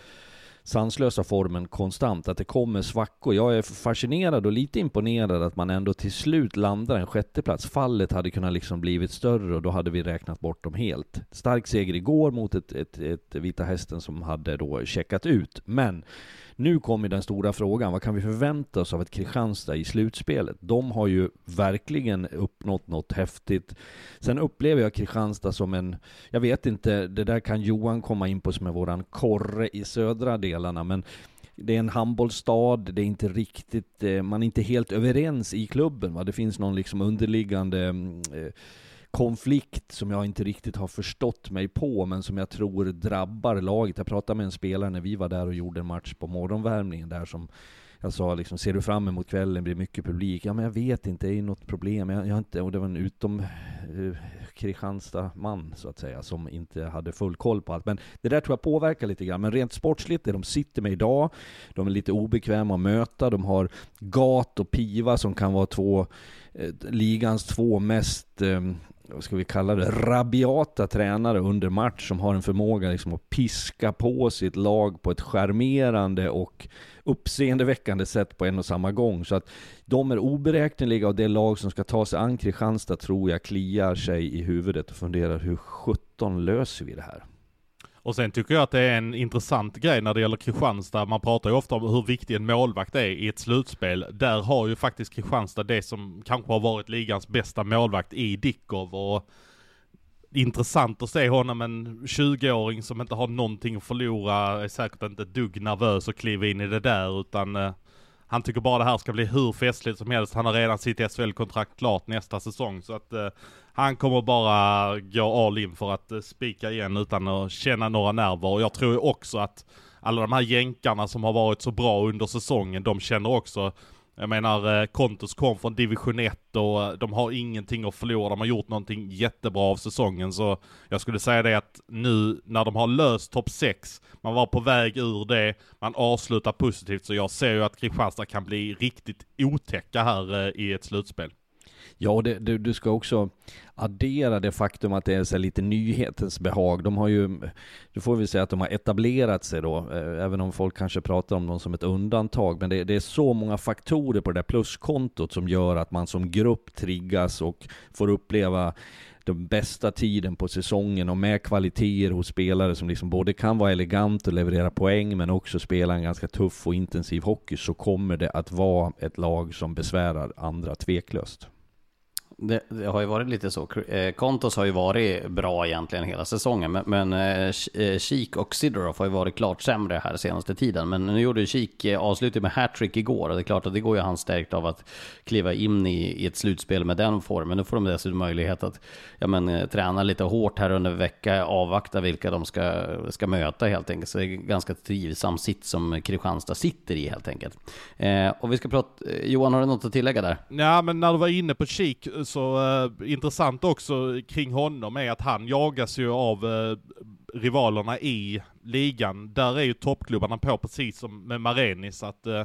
sanslösa formen konstant, att det kommer svackor. Jag är fascinerad och lite imponerad att man ändå till slut landar en sjätteplats. Fallet hade kunnat liksom blivit större och då hade vi räknat bort dem helt. Stark seger igår mot ett, ett, ett Vita Hästen som hade då checkat ut, men nu kommer den stora frågan, vad kan vi förvänta oss av ett Kristianstad i slutspelet? De har ju verkligen uppnått något häftigt. Sen upplever jag Kristianstad som en, jag vet inte, det där kan Johan komma in på som är våran korre i södra delarna, men det är en handbollsstad, det är inte riktigt, eh, man är inte helt överens i klubben. Va? Det finns någon liksom underliggande mm, eh, konflikt som jag inte riktigt har förstått mig på, men som jag tror drabbar laget. Jag pratade med en spelare när vi var där och gjorde en match på morgonvärmningen där som jag sa liksom, ser du fram emot kvällen, blir mycket publik? Ja men jag vet inte, det är något problem. Jag, jag har inte, och det var en utom eh, Kristianstad-man så att säga, som inte hade full koll på allt. Men det där tror jag påverkar lite grann. Men rent sportsligt, det de sitter med idag, de är lite obekväma att möta. De har Gat och Piva som kan vara två, eh, ligans två mest eh, vad ska vi kalla det, rabiata tränare under match som har en förmåga liksom att piska på sitt lag på ett charmerande och uppseendeväckande sätt på en och samma gång. Så att de är oberäkneliga och det lag som ska ta sig an Kristianstad tror jag kliar sig i huvudet och funderar hur sjutton löser vi det här? Och sen tycker jag att det är en intressant grej när det gäller Kristianstad. Man pratar ju ofta om hur viktig en målvakt är i ett slutspel. Där har ju faktiskt Kristianstad det som kanske har varit ligans bästa målvakt i Dickov. Och intressant att se honom, en 20-åring som inte har någonting att förlora, är säkert inte ett dugg nervös att kliva in i det där utan eh, han tycker bara det här ska bli hur festligt som helst. Han har redan sitt SHL-kontrakt klart nästa säsong så att eh, han kommer bara gå all in för att eh, spika igen utan att känna några nerver. Och jag tror också att alla de här jänkarna som har varit så bra under säsongen, de känner också jag menar, eh, Kontos kom från division 1 och eh, de har ingenting att förlora. De har gjort någonting jättebra av säsongen. Så jag skulle säga det att nu när de har löst topp 6, man var på väg ur det, man avslutar positivt. Så jag ser ju att Kristianstad kan bli riktigt otäcka här eh, i ett slutspel. Ja, det, det, du ska också addera det faktum att det är så lite nyhetens behag. De har ju, du får väl säga att de har etablerat sig då, eh, även om folk kanske pratar om dem som ett undantag. Men det, det, är så många faktorer på det där pluskontot som gör att man som grupp triggas och får uppleva den bästa tiden på säsongen och med kvaliteter hos spelare som liksom både kan vara elegant och leverera poäng men också spela en ganska tuff och intensiv hockey så kommer det att vara ett lag som besvärar andra tveklöst. Det, det, har ju varit lite så. Eh, Kontos har ju varit bra egentligen hela säsongen, men, men eh, eh och Sidorov har ju varit klart sämre här senaste tiden. Men nu gjorde Sheik eh, avslutet med hattrick igår och det är klart att det går ju han stärkt av att kliva in i, i ett slutspel med den formen. Nu får de dessutom möjlighet att ja, men, eh, träna lite hårt här under veckan, vecka, avvakta vilka de ska, ska möta helt enkelt. Så det är en ganska trivsam sitt som Kristianstad sitter i helt enkelt. Eh, och vi ska prata, Johan har du något att tillägga där? Ja, men när du var inne på Sheik så uh, intressant också kring honom är att han jagas ju av uh, rivalerna i ligan. Där är ju toppklubbarna på precis som med Marenis, att uh,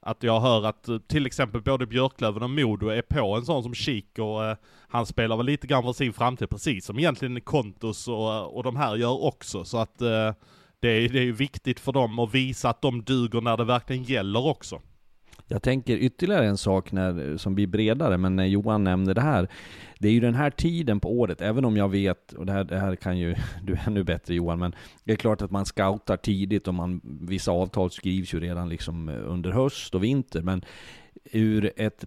Att jag hör att till exempel både Björklöven och Modo är på en sån som Chico. och han spelar väl lite grann för sin framtid, precis som egentligen Kontos och, och de här gör också. Så att det, är, det är viktigt för dem att visa att de duger när det verkligen gäller också. Jag tänker ytterligare en sak när, som blir bredare, men när Johan nämnde det här. Det är ju den här tiden på året, även om jag vet, och det här, det här kan ju du ännu bättre Johan, men det är klart att man scoutar tidigt och man, vissa avtal skrivs ju redan liksom eh, under höst och vinter, men ur ett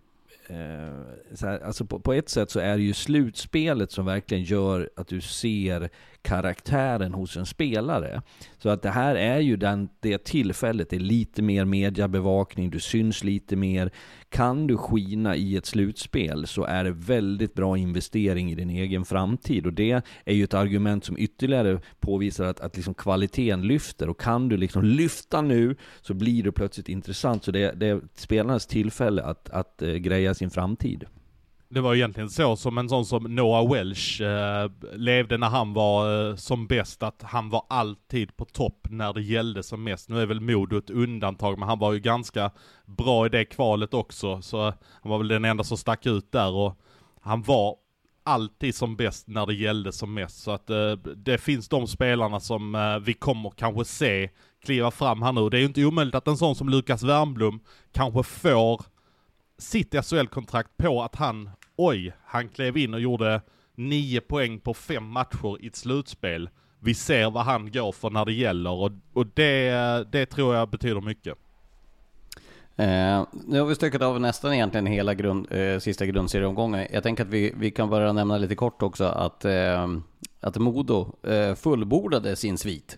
Eh, här, alltså på, på, ett sätt så är det ju slutspelet som verkligen gör att du ser karaktären hos en spelare. Så att det här är ju den, det tillfället, det är lite mer mediebevakning, du syns lite mer. Kan du skina i ett slutspel så är det väldigt bra investering i din egen framtid. Och det är ju ett argument som ytterligare påvisar att, att liksom kvaliteten lyfter. Och kan du liksom lyfta nu så blir det plötsligt intressant. Så det, det är spelarnas tillfälle att, att eh, greja sin framtid. Det var egentligen så som en sån som Noah Welsh eh, levde när han var eh, som bäst, att han var alltid på topp när det gällde som mest. Nu är väl Modo ett undantag, men han var ju ganska bra i det kvalet också, så han var väl den enda som stack ut där och han var alltid som bäst när det gällde som mest. Så att eh, det finns de spelarna som eh, vi kommer kanske se kliva fram här nu. Det är ju inte omöjligt att en sån som Lukas Wernblom kanske får sitt SHL-kontrakt på att han, oj, han klev in och gjorde nio poäng på fem matcher i ett slutspel. Vi ser vad han går för när det gäller och, och det, det tror jag betyder mycket. Eh, nu har vi stökat av nästan egentligen hela grund, eh, sista grundserieomgången. Jag tänker att vi, vi kan bara nämna lite kort också att, eh, att Modo eh, fullbordade sin svit.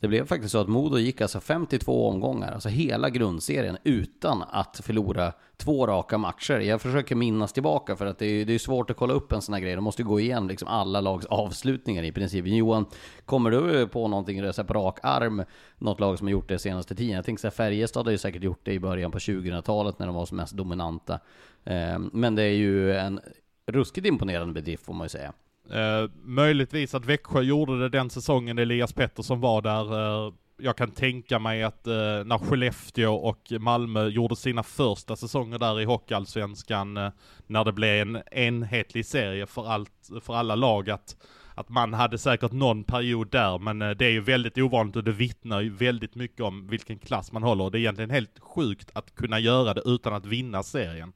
Det blev faktiskt så att Modo gick alltså 52 omgångar, alltså hela grundserien, utan att förlora två raka matcher. Jag försöker minnas tillbaka för att det är, det är svårt att kolla upp en sån här grej. De måste gå igen liksom alla lags avslutningar i princip. Johan, kommer du på någonting så på rak arm? Något lag som har gjort det senaste tiden? Jag tänker så här, Färjestad har ju säkert gjort det i början på 2000-talet när de var som mest dominanta. Ehm, men det är ju en ruskigt imponerande bedrift får man ju säga. Eh, möjligtvis att Växjö gjorde det den säsongen Elias Pettersson var där. Eh, jag kan tänka mig att eh, när Skellefteå och Malmö gjorde sina första säsonger där i Hockeyallsvenskan, eh, när det blev en enhetlig serie för, allt, för alla lag, att, att man hade säkert någon period där, men eh, det är ju väldigt ovanligt och det vittnar ju väldigt mycket om vilken klass man håller. Det är egentligen helt sjukt att kunna göra det utan att vinna serien.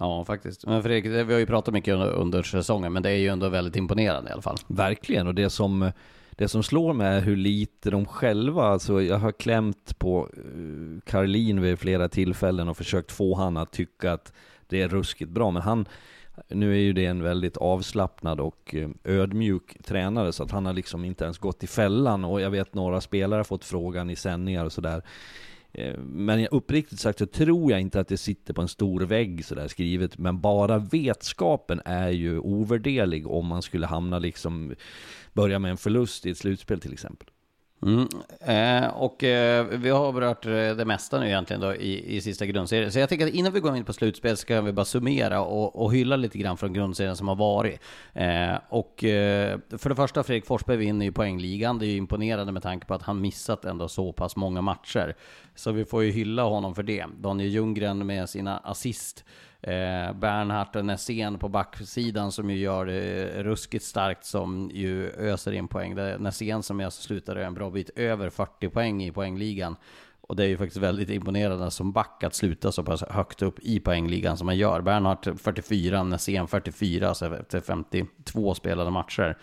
Ja, faktiskt. Men Fredrik, vi har ju pratat mycket under, under säsongen, men det är ju ändå väldigt imponerande i alla fall. Verkligen, och det som, det som slår mig är hur lite de själva, alltså jag har klämt på eh, Karlin vid flera tillfällen och försökt få han att tycka att det är ruskigt bra, men han, nu är ju det en väldigt avslappnad och eh, ödmjuk tränare, så att han har liksom inte ens gått i fällan, och jag vet några spelare har fått frågan i sändningar och sådär. Eh, men uppriktigt sagt så tror jag inte att det sitter på en stor vägg sådär skrivet. Men bara vetskapen är ju ovärderlig om man skulle hamna liksom, börja med en förlust i ett slutspel till exempel. Mm. Eh, och eh, vi har berört eh, det mesta nu egentligen då i, i sista grundserien. Så jag tänker att innan vi går in på slutspel så kan vi bara summera och, och hylla lite grann från grundserien som har varit. Eh, och eh, för det första, Fredrik Forsberg vinner ju poängligan. Det är ju imponerande med tanke på att han missat ändå så pass många matcher. Så vi får ju hylla honom för det. Daniel Ljunggren med sina assist Eh, Bernhardt och Nässén på backsidan som ju gör det ruskigt starkt som ju öser in poäng. Det är Nässén som alltså slutade en bra bit över 40 poäng i poängligan. Och det är ju faktiskt väldigt imponerande som back att sluta så pass högt upp i poängligan som man gör. Bernhardt 44, Nässén 44, alltså efter 52 spelade matcher.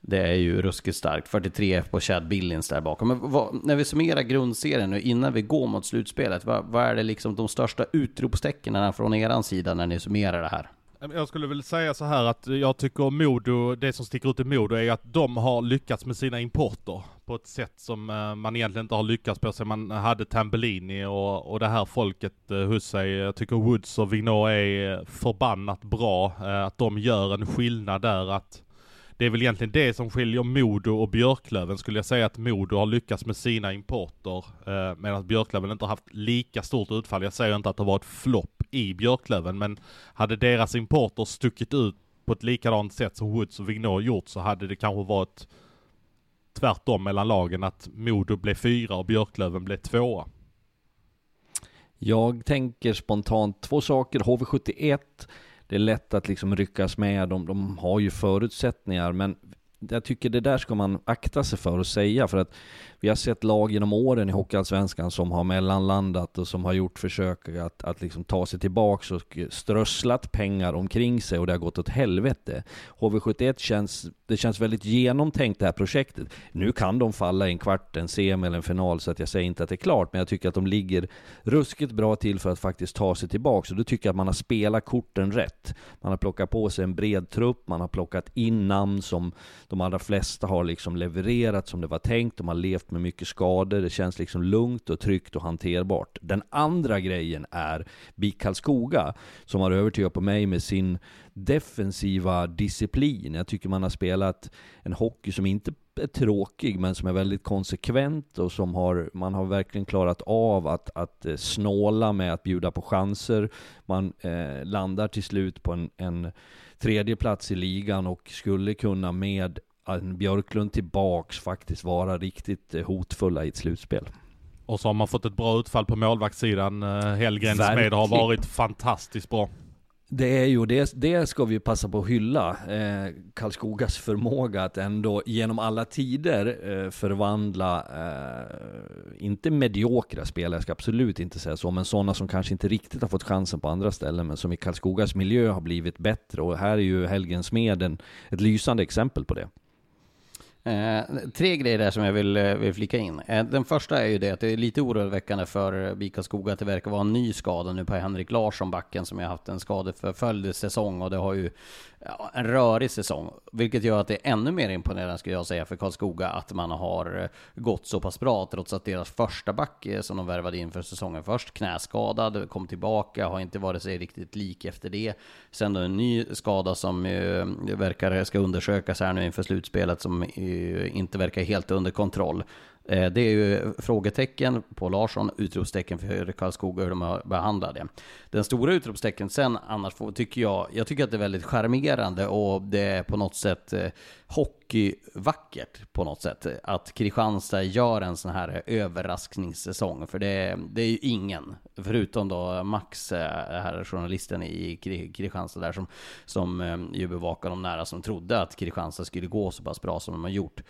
Det är ju ruskigt starkt. 43 på Chad Billings där bakom. Men vad, när vi summerar grundserien nu innan vi går mot slutspelet, vad, vad är det liksom de största utropstecknen från eran sida när ni summerar det här? Jag skulle väl säga så här att jag tycker Modo, det som sticker ut i Modo är att de har lyckats med sina importer på ett sätt som eh, man egentligen inte har lyckats på sen man hade Tambellini och, och det här folket eh, hos sig. Jag tycker Woods och Vigno är förbannat bra, eh, att de gör en skillnad där att det är väl egentligen det som skiljer Modo och Björklöven skulle jag säga att Modo har lyckats med sina importer eh, medan Björklöven inte har haft lika stort utfall. Jag säger inte att det var ett flopp i Björklöven men hade deras importer stuckit ut på ett likadant sätt som Woods och Vignot gjort så hade det kanske varit tvärtom mellan lagen att Modo blev fyra och Björklöven blev tvåa. Jag tänker spontant två saker. HV71, det är lätt att liksom ryckas med. De, de har ju förutsättningar, men jag tycker det där ska man akta sig för att säga, för att vi har sett lag genom åren i Hockeyallsvenskan som har mellanlandat och som har gjort försök att, att liksom ta sig tillbaks och strösslat pengar omkring sig och det har gått åt helvete. HV71 känns, det känns väldigt genomtänkt det här projektet. Nu kan de falla i en kvart, en semi eller en final så att jag säger inte att det är klart, men jag tycker att de ligger ruskigt bra till för att faktiskt ta sig tillbaks och då tycker jag att man har spelat korten rätt. Man har plockat på sig en bred trupp, man har plockat in namn som de allra flesta har liksom levererat som det var tänkt, de har levt med med mycket skador, det känns liksom lugnt och tryggt och hanterbart. Den andra grejen är BIK Karlskoga, som har övertygat på mig med sin defensiva disciplin. Jag tycker man har spelat en hockey som inte är tråkig, men som är väldigt konsekvent och som har, man har verkligen klarat av att, att eh, snåla med att bjuda på chanser. Man eh, landar till slut på en, en tredje plats i ligan och skulle kunna med Björklund tillbaks faktiskt vara riktigt eh, hotfulla i ett slutspel. Och så har man fått ett bra utfall på målvaktssidan. Eh, Hellgrens med har varit fantastiskt bra. Det är ju, det, det ska vi passa på att hylla, eh, Karlskogas förmåga att ändå genom alla tider eh, förvandla, eh, inte mediokra spelare, jag ska absolut inte säga så, men sådana som kanske inte riktigt har fått chansen på andra ställen, men som i Karlskogas miljö har blivit bättre. Och här är ju Helgens Smeden ett lysande exempel på det. Eh, tre grejer där som jag vill, eh, vill flika in. Eh, den första är ju det att det är lite oroväckande för BIK Skoga att det verkar vara en ny skada nu på Henrik Larsson, backen, som har haft en skadeförföljd säsong och det har ju ja, en rörig säsong. Vilket gör att det är ännu mer imponerande skulle jag säga för Karlskoga att man har eh, gått så pass bra trots att deras första back eh, som de värvade in för säsongen först knäskadad, kom tillbaka, har inte varit sig riktigt lik efter det. Sen då en ny skada som eh, verkar ska undersökas här nu inför slutspelet som inte verkar helt under kontroll. Eh, det är ju frågetecken på Larsson, utropstecken för Karlskoga hur de har behandlat det. Den stora utropstecken sen annars tycker jag, jag tycker att det är väldigt charmerande och det är på något sätt eh, hockeyvackert på något sätt. Att Kristianstad gör en sån här överraskningssäsong. För det, det är ju ingen, förutom då Max, eh, här journalisten i Kristianstad där som, som ju bevakar dem nära, som trodde att Kristianstad skulle gå så pass bra som de har gjort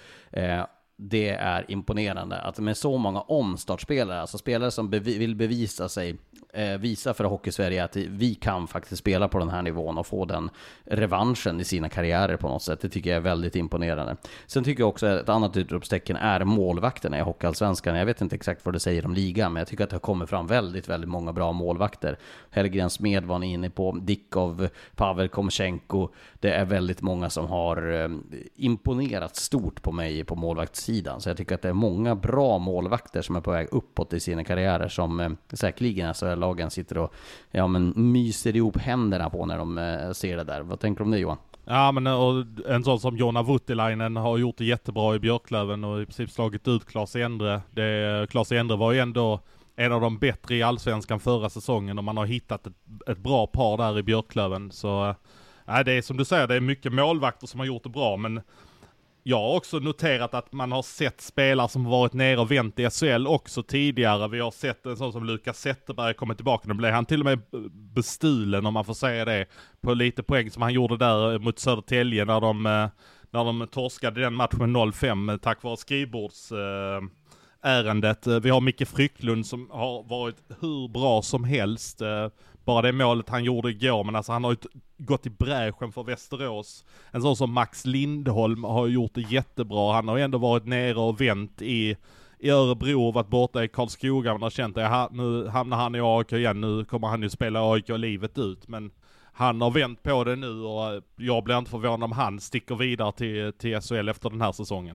det är imponerande att med så många omstartspelare, alltså spelare som bevi vill bevisa sig, eh, visa för Hockeysverige att vi kan faktiskt spela på den här nivån och få den revanschen i sina karriärer på något sätt. Det tycker jag är väldigt imponerande. Sen tycker jag också att ett annat utropstecken är målvakterna i Hockeyallsvenskan. Jag vet inte exakt vad det säger om ligan, men jag tycker att det har kommit fram väldigt, väldigt många bra målvakter. Hellgren Smed var ni inne på, Dickov, Pavel Komchenko. Det är väldigt många som har eh, imponerat stort på mig på målvakts sidan. Så jag tycker att det är många bra målvakter som är på väg uppåt i sina karriärer som eh, säkerligen SHL-lagen sitter och ja, men myser ihop händerna på när de eh, ser det där. Vad tänker du om det Johan? Ja men eh, och en sån som Jonna Voutilainen har gjort det jättebra i Björklöven och i princip slagit ut Klas Endre. Det, Klas Endre var ju ändå en av de bättre i Allsvenskan förra säsongen och man har hittat ett, ett bra par där i Björklöven. Så äh, det är som du säger, det är mycket målvakter som har gjort det bra men jag har också noterat att man har sett spelare som varit nere och vänt i SHL också tidigare. Vi har sett en sån som Lukas Zetterberg komma tillbaka. Nu blev han till och med bestulen om man får säga det. På lite poäng som han gjorde där eh, mot Södertälje när de, eh, när de torskade den matchen 0-5 eh, tack vare skrivbords ärendet. Vi har Micke Frycklund som har varit hur bra som helst. Bara det målet han gjorde igår, men alltså han har ju gått i bräschen för Västerås. En sån som Max Lindholm har gjort det jättebra. Han har ju ändå varit nere och vänt i, i Örebro och varit borta i Karlskoga. Man har känt att nu hamnar han i AIK igen, nu kommer han ju spela AIK livet ut. Men han har vänt på det nu och jag blir inte förvånad om han sticker vidare till, till SHL efter den här säsongen.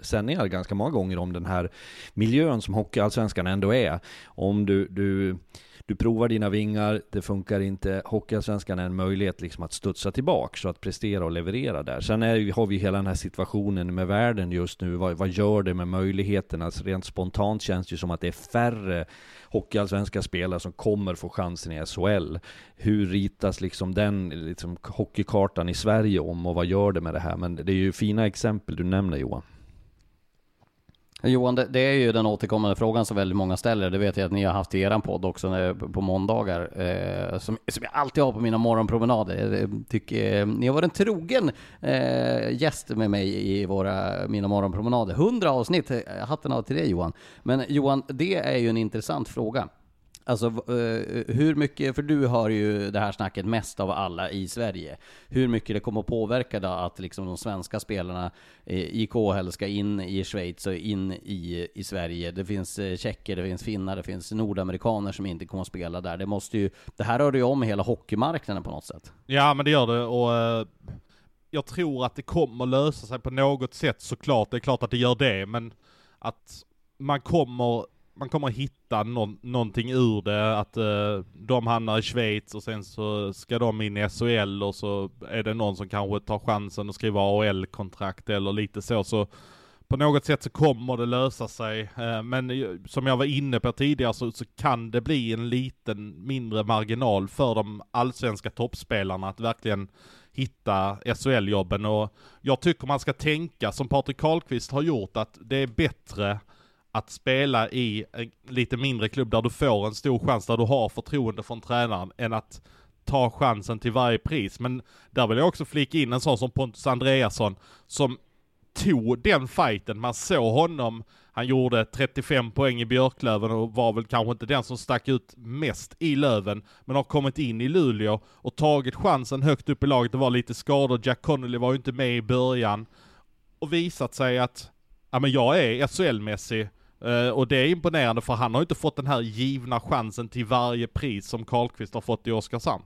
sändningar ganska många gånger om den här miljön som Hockeyallsvenskan ändå är. Om du, du, du provar dina vingar, det funkar inte. Hockeyallsvenskan är en möjlighet liksom att studsa tillbaka så att prestera och leverera där. Sen är, har vi hela den här situationen med världen just nu. Vad, vad gör det med möjligheterna? Alltså rent spontant känns det ju som att det är färre hockeyallsvenska spelare som kommer få chansen i SHL. Hur ritas liksom den liksom, hockeykartan i Sverige om och vad gör det med det här? Men det är ju fina exempel du nämner Johan. Johan, det, det, är ju den återkommande frågan som väldigt många ställer. Det vet jag att ni har haft i er podd också när, på måndagar. Eh, som, som jag alltid har på mina morgonpromenader. Jag tycker, eh, ni har varit en trogen eh, gäst med mig i våra, mina morgonpromenader. Hundra avsnitt, eh, hatten av till dig Johan. Men Johan, det är ju en intressant fråga. Alltså eh, hur mycket, för du har ju det här snacket mest av alla i Sverige. Hur mycket det kommer att påverka då att liksom de svenska spelarna eh, i KHL ska in i Schweiz och in i, i Sverige. Det finns eh, tjecker, det finns finnar, det finns nordamerikaner som inte kommer att spela där. Det måste ju, det här rör ju om hela hockeymarknaden på något sätt. Ja men det gör det och uh, jag tror att det kommer lösa sig på något sätt såklart. Det är klart att det gör det men att man kommer man kommer hitta no någonting ur det, att uh, de hamnar i Schweiz och sen så ska de in i SHL och så är det någon som kanske tar chansen att skriva AHL-kontrakt eller lite så. så på något sätt så kommer det lösa sig. Eh, men eh, som jag var inne på tidigare så, så kan det bli en liten mindre marginal för de allsvenska toppspelarna att verkligen hitta SHL-jobben och jag tycker man ska tänka som Patrik Karlqvist har gjort att det är bättre att spela i en lite mindre klubb där du får en stor chans, där du har förtroende från tränaren, än att ta chansen till varje pris. Men där vill jag också flika in en sån som Pontus Andreasson, som tog den fighten. Man såg honom, han gjorde 35 poäng i Björklöven och var väl kanske inte den som stack ut mest i Löven, men har kommit in i Luleå och tagit chansen högt upp i laget. Det var lite skador, Jack Connolly var ju inte med i början och visat sig att ja men jag är SHL-mässig Uh, och det är imponerande för han har inte fått den här givna chansen till varje pris som Karlqvist har fått i Oskarshamn.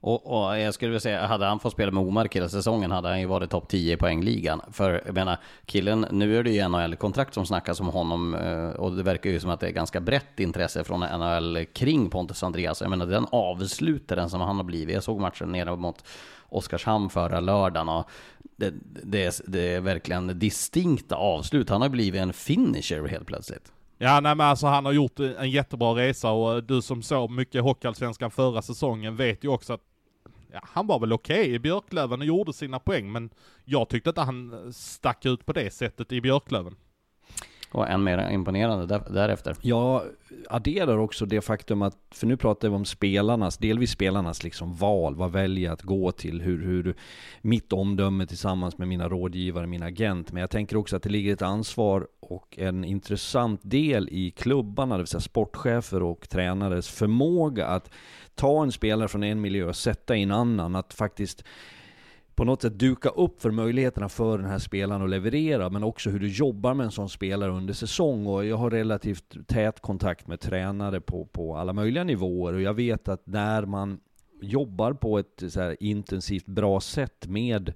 Och, och, jag skulle vilja säga, hade han fått spela med Omark hela säsongen hade han ju varit topp 10 i poängligan. För jag menar, killen, nu är det ju NHL-kontrakt som snackas om honom eh, och det verkar ju som att det är ganska brett intresse från NHL kring Pontus Andreas. Jag menar, den avslutaren som han har blivit. Jag såg matchen nere mot Oskarshamn förra lördagen och det, det, är, det är verkligen distinkta avslut. Han har blivit en finisher helt plötsligt. Ja nej men alltså han har gjort en jättebra resa och du som såg mycket Hockeyallsvenskan förra säsongen vet ju också att ja, han var väl okej okay i Björklöven och gjorde sina poäng men jag tyckte inte han stack ut på det sättet i Björklöven. Och än mer imponerande därefter. Jag adderar också det faktum att, för nu pratar vi om spelarnas, delvis spelarnas liksom val, vad väljer jag att gå till, hur, hur mitt omdöme tillsammans med mina rådgivare, min agent. Men jag tänker också att det ligger ett ansvar och en intressant del i klubbarna, det vill säga sportchefer och tränares förmåga att ta en spelare från en miljö och sätta i en annan, att faktiskt på något sätt duka upp för möjligheterna för den här spelaren att leverera, men också hur du jobbar med en sån spelare under säsong. Och jag har relativt tät kontakt med tränare på, på alla möjliga nivåer, och jag vet att när man jobbar på ett så intensivt bra sätt med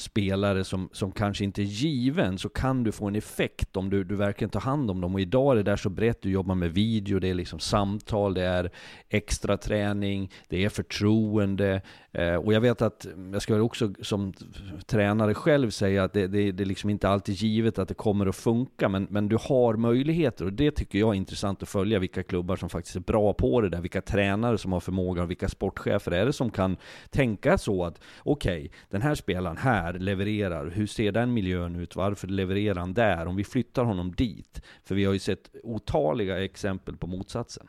spelare som, som kanske inte är given, så kan du få en effekt om du, du verkligen tar hand om dem. Och idag är det där så brett, du jobbar med video, det är liksom samtal, det är extra träning, det är förtroende. Eh, och jag vet att, jag ska också som tränare själv säga att det, det, det är liksom inte alltid givet att det kommer att funka, men, men du har möjligheter och det tycker jag är intressant att följa, vilka klubbar som faktiskt är bra på det där, vilka tränare som har förmågan och vilka sportchefer är det som kan tänka så att okej, okay, den här spelaren här levererar, hur ser den miljön ut, varför levererar han där, om vi flyttar honom dit? För vi har ju sett otaliga exempel på motsatsen.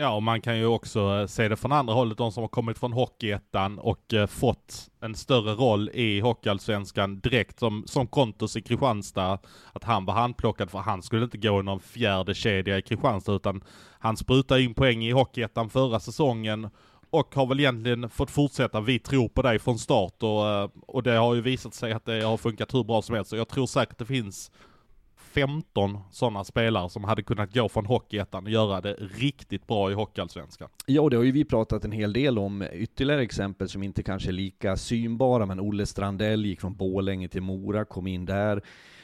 Ja, och man kan ju också eh, se det från andra hållet, de som har kommit från Hockeyettan och eh, fått en större roll i Hockeyallsvenskan direkt, som, som Kontos i Kristianstad, att han var handplockad för han skulle inte gå i någon fjärde kedja i Kristianstad, utan han sprutade in poäng i Hockeyettan förra säsongen och har väl egentligen fått fortsätta. Vi tror på dig från start och, eh, och det har ju visat sig att det har funkat hur bra som helst. Så jag tror säkert det finns 15 sådana spelare som hade kunnat gå från Hockeyettan och göra det riktigt bra i Hockeyallsvenskan. Ja, och det har ju vi pratat en hel del om. Ytterligare exempel som inte kanske är lika synbara, men Olle Strandell gick från Bålänge till Mora, kom in där.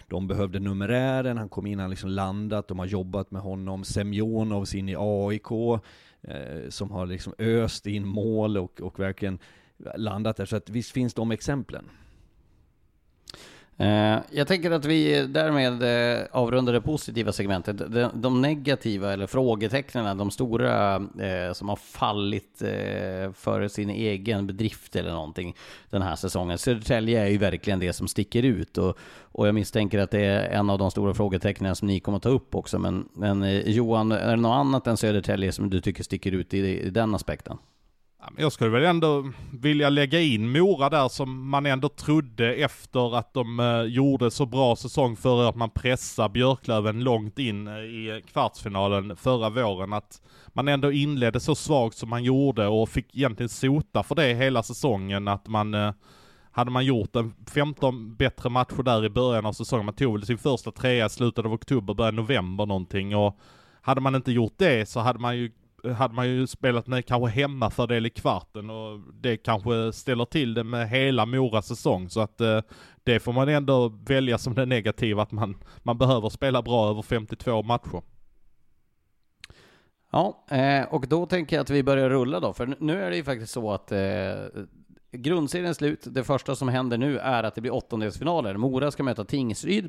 De behövde numerären, han kom in, han liksom landat, de har jobbat med honom. Semjonovs in i AIK, eh, som har liksom öst in mål och, och verkligen landat där. Så att visst finns de exemplen. Eh, jag tänker att vi därmed eh, avrundar det positiva segmentet. De, de negativa, eller frågetecknen, de stora eh, som har fallit eh, för sin egen bedrift eller någonting den här säsongen. Södertälje är ju verkligen det som sticker ut och, och jag misstänker att det är en av de stora frågetecknen som ni kommer att ta upp också. Men, men eh, Johan, är det något annat än Södertälje som du tycker sticker ut i, i den aspekten? Jag skulle väl ändå vilja lägga in Mora där som man ändå trodde efter att de eh, gjorde så bra säsong förra att man pressade Björklöven långt in eh, i kvartsfinalen förra våren. Att man ändå inledde så svagt som man gjorde och fick egentligen sota för det hela säsongen. Att man eh, hade man gjort en 15 bättre matcher där i början av säsongen, man tog väl sin första trea i slutet av oktober, början november någonting och hade man inte gjort det så hade man ju hade man ju spelat med kanske hemmafördel i kvarten och det kanske ställer till det med hela Mora säsong så att eh, det får man ändå välja som det negativa att man, man behöver spela bra över 52 matcher. Ja, eh, och då tänker jag att vi börjar rulla då, för nu är det ju faktiskt så att eh, Grundserien grundserien slut. Det första som händer nu är att det blir åttondelsfinaler. Mora ska möta Tingsryd,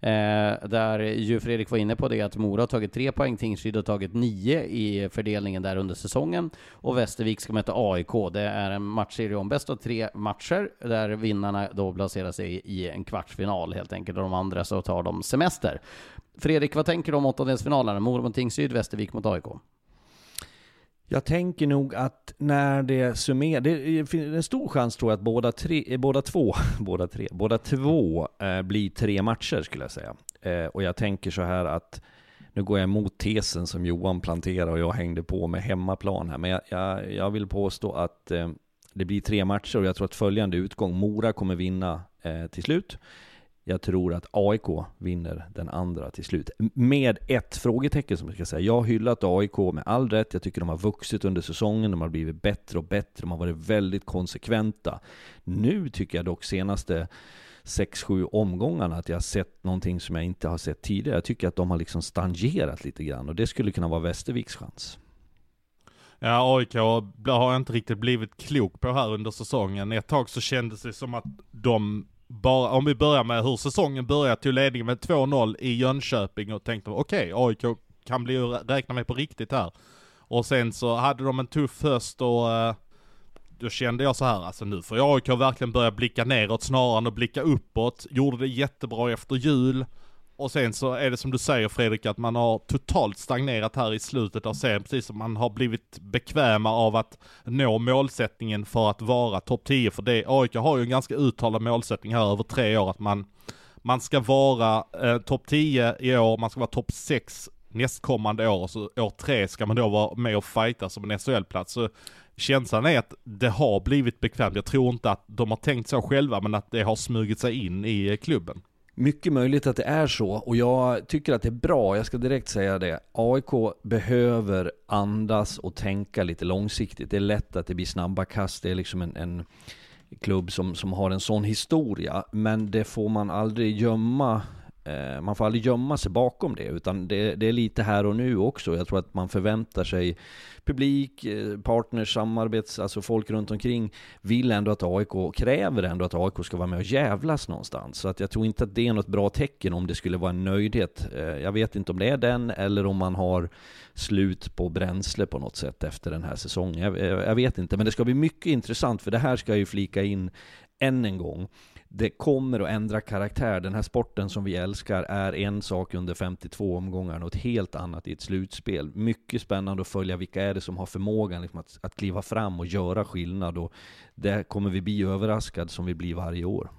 eh, där ju Fredrik var inne på det att Mora har tagit tre poäng, Tingsryd har tagit nio i fördelningen där under säsongen. Och Västervik ska möta AIK. Det är en matchserie om bäst av tre matcher, där vinnarna då placerar sig i en kvartsfinal helt enkelt, och de andra så tar de semester. Fredrik, vad tänker du om åttondelsfinalerna? Mora mot Tingsryd, Västervik mot AIK? Jag tänker nog att när det summerar, det finns en stor chans tror jag att båda, tre, eh, båda två, båda tre, båda två eh, blir tre matcher skulle jag säga. Eh, och jag tänker så här att, nu går jag emot tesen som Johan planterar och jag hängde på med hemmaplan här, men jag, jag, jag vill påstå att eh, det blir tre matcher och jag tror att följande utgång, Mora kommer vinna eh, till slut. Jag tror att AIK vinner den andra till slut. Med ett frågetecken som jag ska säga. Jag har hyllat AIK med all rätt. Jag tycker de har vuxit under säsongen. De har blivit bättre och bättre. De har varit väldigt konsekventa. Nu tycker jag dock senaste 6-7 omgångarna att jag har sett någonting som jag inte har sett tidigare. Jag tycker att de har liksom stagnerat lite grann och det skulle kunna vara Västerviks chans. Ja, AIK har jag inte riktigt blivit klok på här under säsongen. Ett tag så kändes det som att de bara, om vi börjar med hur säsongen började, tog ledningen med 2-0 i Jönköping och tänkte okej, okay, AIK kan bli räkna med på riktigt här. Och sen så hade de en tuff höst och eh, då kände jag så här, alltså nu får AIK verkligen börja blicka neråt snarare än att blicka uppåt. Gjorde det jättebra efter jul. Och sen så är det som du säger Fredrik, att man har totalt stagnerat här i slutet av serien, precis som man har blivit bekväma av att nå målsättningen för att vara topp 10. För det, AIK har ju en ganska uttalad målsättning här över tre år, att man, man ska vara eh, topp 10 i år, man ska vara topp 6 nästkommande år, och så år tre ska man då vara med och fighta som en SHL-plats. Så känslan är att det har blivit bekvämt. Jag tror inte att de har tänkt så själva, men att det har smugit sig in i eh, klubben. Mycket möjligt att det är så och jag tycker att det är bra, jag ska direkt säga det. AIK behöver andas och tänka lite långsiktigt. Det är lätt att det blir snabba kast, det är liksom en, en klubb som, som har en sån historia. Men det får man aldrig gömma Eh, man får aldrig gömma sig bakom det, utan det, det, är lite här och nu också. Jag tror att man förväntar sig publik, eh, partners, samarbets, alltså folk runt omkring vill ändå att AIK, kräver ändå att AIK ska vara med och jävlas någonstans. Så att jag tror inte att det är något bra tecken om det skulle vara en nöjdhet. Eh, jag vet inte om det är den, eller om man har slut på bränsle på något sätt efter den här säsongen. Jag, jag vet inte, men det ska bli mycket intressant, för det här ska jag ju flika in än en gång det kommer att ändra karaktär. Den här sporten som vi älskar är en sak under 52 omgångar, något helt annat i ett slutspel. Mycket spännande att följa vilka är det som har förmågan liksom att, att kliva fram och göra skillnad. Och det kommer vi bli överraskade som vi blir varje år.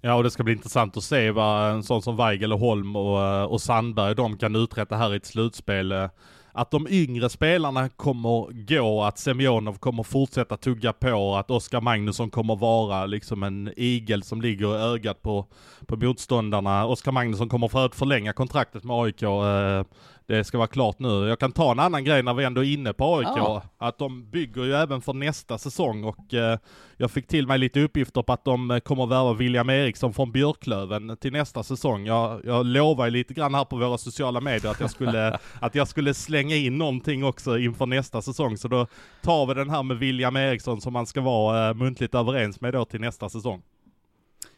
Ja och det ska bli intressant att se vad en sån som Weigel och Holm och, och Sandberg, de kan uträtta här i ett slutspel eh, att de yngre spelarna kommer gå, att Semjonov kommer fortsätta tugga på, att Oskar Magnusson kommer vara liksom en igel som ligger i ögat på, på motståndarna. Oskar Magnusson kommer för att förlänga kontraktet med AIK. Eh, det ska vara klart nu. Jag kan ta en annan grej när vi ändå är inne på AIK. Ja. Att de bygger ju även för nästa säsong och eh, jag fick till mig lite uppgifter på att de kommer värva William Eriksson från Björklöven till nästa säsong. Jag, jag lovar lite grann här på våra sociala medier att jag skulle, att jag skulle slänga in någonting också inför nästa säsong. Så då tar vi den här med William Eriksson som man ska vara eh, muntligt överens med då till nästa säsong.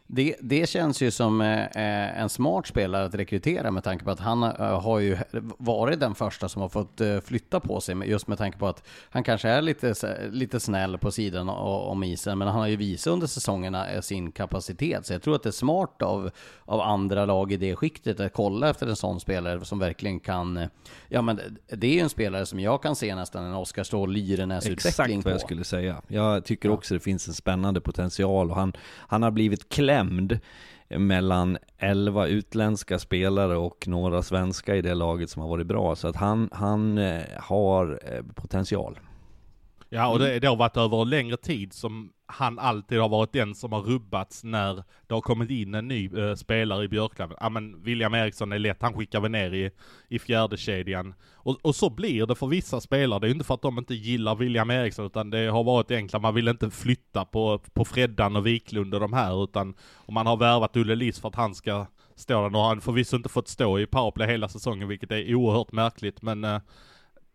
Det, det känns ju som eh, en smart spelare att rekrytera med tanke på att han eh, har ju varit den första som har fått eh, flytta på sig just med tanke på att han kanske är lite, lite snäll på sidan om isen men han har ju visat under säsongerna sin kapacitet så jag tror att det är smart av, av andra lag i det skiktet att kolla efter en sån spelare som verkligen kan Ja men det är ju en spelare som jag kan se nästan en Oskar Ståhl Lyrenäs utveckling på. Exakt vad jag skulle säga. Jag tycker också det finns en spännande potential och han, han har blivit klädd klämd mellan 11 utländska spelare och några svenska i det laget som har varit bra. Så att han, han eh, har eh, potential. Ja, och det, det har varit över en längre tid som han alltid har varit den som har rubbats när det har kommit in en ny uh, spelare i Björklöven. Ja men William Eriksson är lätt, han skickar vi ner i, i fjärde kedjan. Och, och så blir det för vissa spelare, det är inte för att de inte gillar William Eriksson utan det har varit enklare, man vill inte flytta på, på Freddan och Wiklund och de här utan om man har värvat Ulle Liss för att han ska stå där. Nu har han förvisso inte fått stå i powerplay hela säsongen vilket är oerhört märkligt men uh,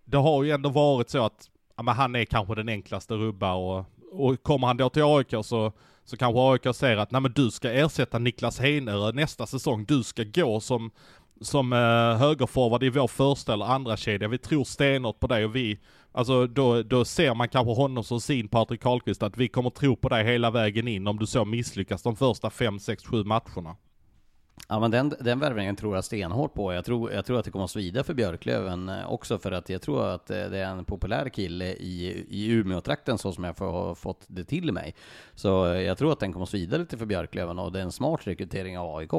det har ju ändå varit så att ja, men han är kanske den enklaste rubba och, och kommer han då till AIK så, så kanske AIK säger att nej men du ska ersätta Niklas Heinerö nästa säsong, du ska gå som, som eh, högerforward i vår första eller andra kedja. vi tror stenhårt på dig och vi, alltså då, då ser man kanske honom som sin Patrik Karlqvist att vi kommer tro på dig hela vägen in om du så misslyckas de första fem, sex, sju matcherna. Ja men den, den värvningen tror jag stenhårt på. Jag tror, jag tror att det kommer att svida för Björklöven eh, också för att jag tror att eh, det är en populär kille i, i Umeå-trakten så som jag har fått det till mig. Så eh, jag tror att den kommer att svida lite för Björklöven och det är en smart rekrytering av AIK.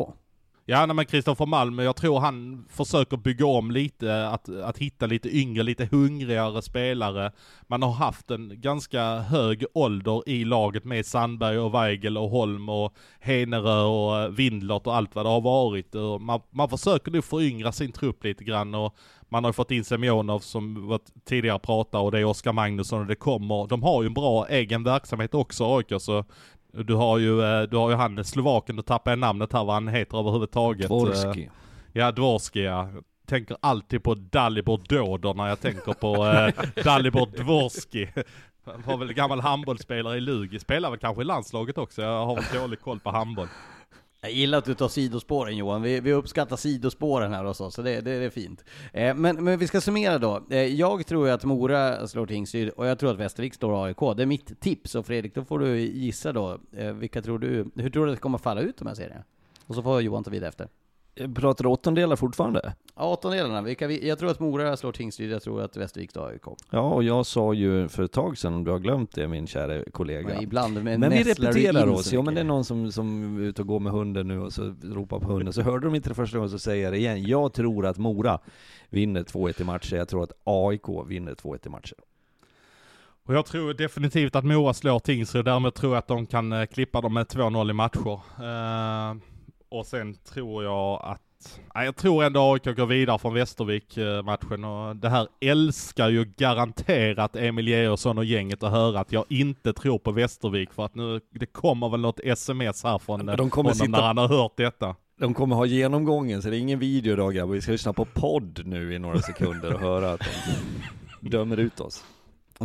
Ja, nej, men Kristoffer Malm, jag tror han försöker bygga om lite, att, att hitta lite yngre, lite hungrigare spelare. Man har haft en ganska hög ålder i laget med Sandberg och Weigel och Holm och Henerö och eh, Windlert och allt vad det har varit. Man, man försöker nu föryngra sin trupp lite grann och man har fått in Semjonov som var tidigare pratade och det är Oskar Magnusson och det kommer, de har ju en bra egen verksamhet också AIK så du har ju, eh, du har ju han slovaken, du tappar jag namnet här vad han heter överhuvudtaget. Dvorski. Ja, Dvorski ja. Tänker alltid på Dalibor Doder när jag tänker på eh, Dalibor Dvorski. Var väl gammal handbollsspelare i Lugi, spelar väl kanske i landslaget också, jag har väl dålig koll på handboll. Jag gillar att du tar sidospåren Johan, vi, vi uppskattar sidospåren här hos oss, så det, det, det är fint. Eh, men, men vi ska summera då. Eh, jag tror att Mora slår Tingsryd, och jag tror att Västervik slår AIK. Det är mitt tips, och Fredrik, då får du gissa då. Eh, vilka tror du, hur tror du att det kommer falla ut de här serierna? Och så får Johan ta vid efter. Pratar du åttondelar fortfarande? Ja, åttondelarna. Vilka vi, jag tror att Mora slår Tingsryd, jag tror att Västervik slår AIK. Ja, och jag sa ju för ett tag sedan, om du har glömt det min kära kollega. Men ibland Men vi repeterar oss. Jo men det är någon som, som är ute och går med hunden nu och så ropar på hunden. Så hörde de inte det första gången så säger jag det igen. Jag tror att Mora vinner 2-1 i matcher. Jag tror att AIK vinner 2-1 i matcher. Och jag tror definitivt att Mora slår Tingsryd, därmed tror jag att de kan eh, klippa dem med 2-0 i matcher. Uh, och sen tror jag att nej, jag tror ändå AIK går vidare från Västervik-matchen och det här älskar ju garanterat Emil Georgsson och gänget att höra att jag inte tror på Västervik för att nu, det kommer väl något sms här från Men de honom sitta- när han har hört detta. De kommer ha genomgången, så det är ingen video idag grabbar. Vi ska lyssna på podd nu i några sekunder och höra att de dömer ut oss.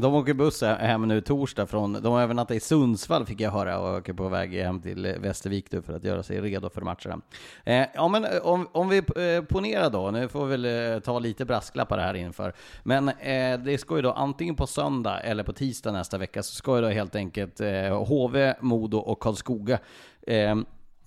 De åker buss hem nu torsdag från, de har övernattat i Sundsvall fick jag höra och åker på väg hem till eh, Västervik nu för att göra sig redo för matcherna. Eh, ja men eh, om, om vi eh, ponerar då, nu får vi väl eh, ta lite brasklappar här inför. Men eh, det ska ju då antingen på söndag eller på tisdag nästa vecka så ska ju då helt enkelt eh, HV, Modo och Karlskoga eh,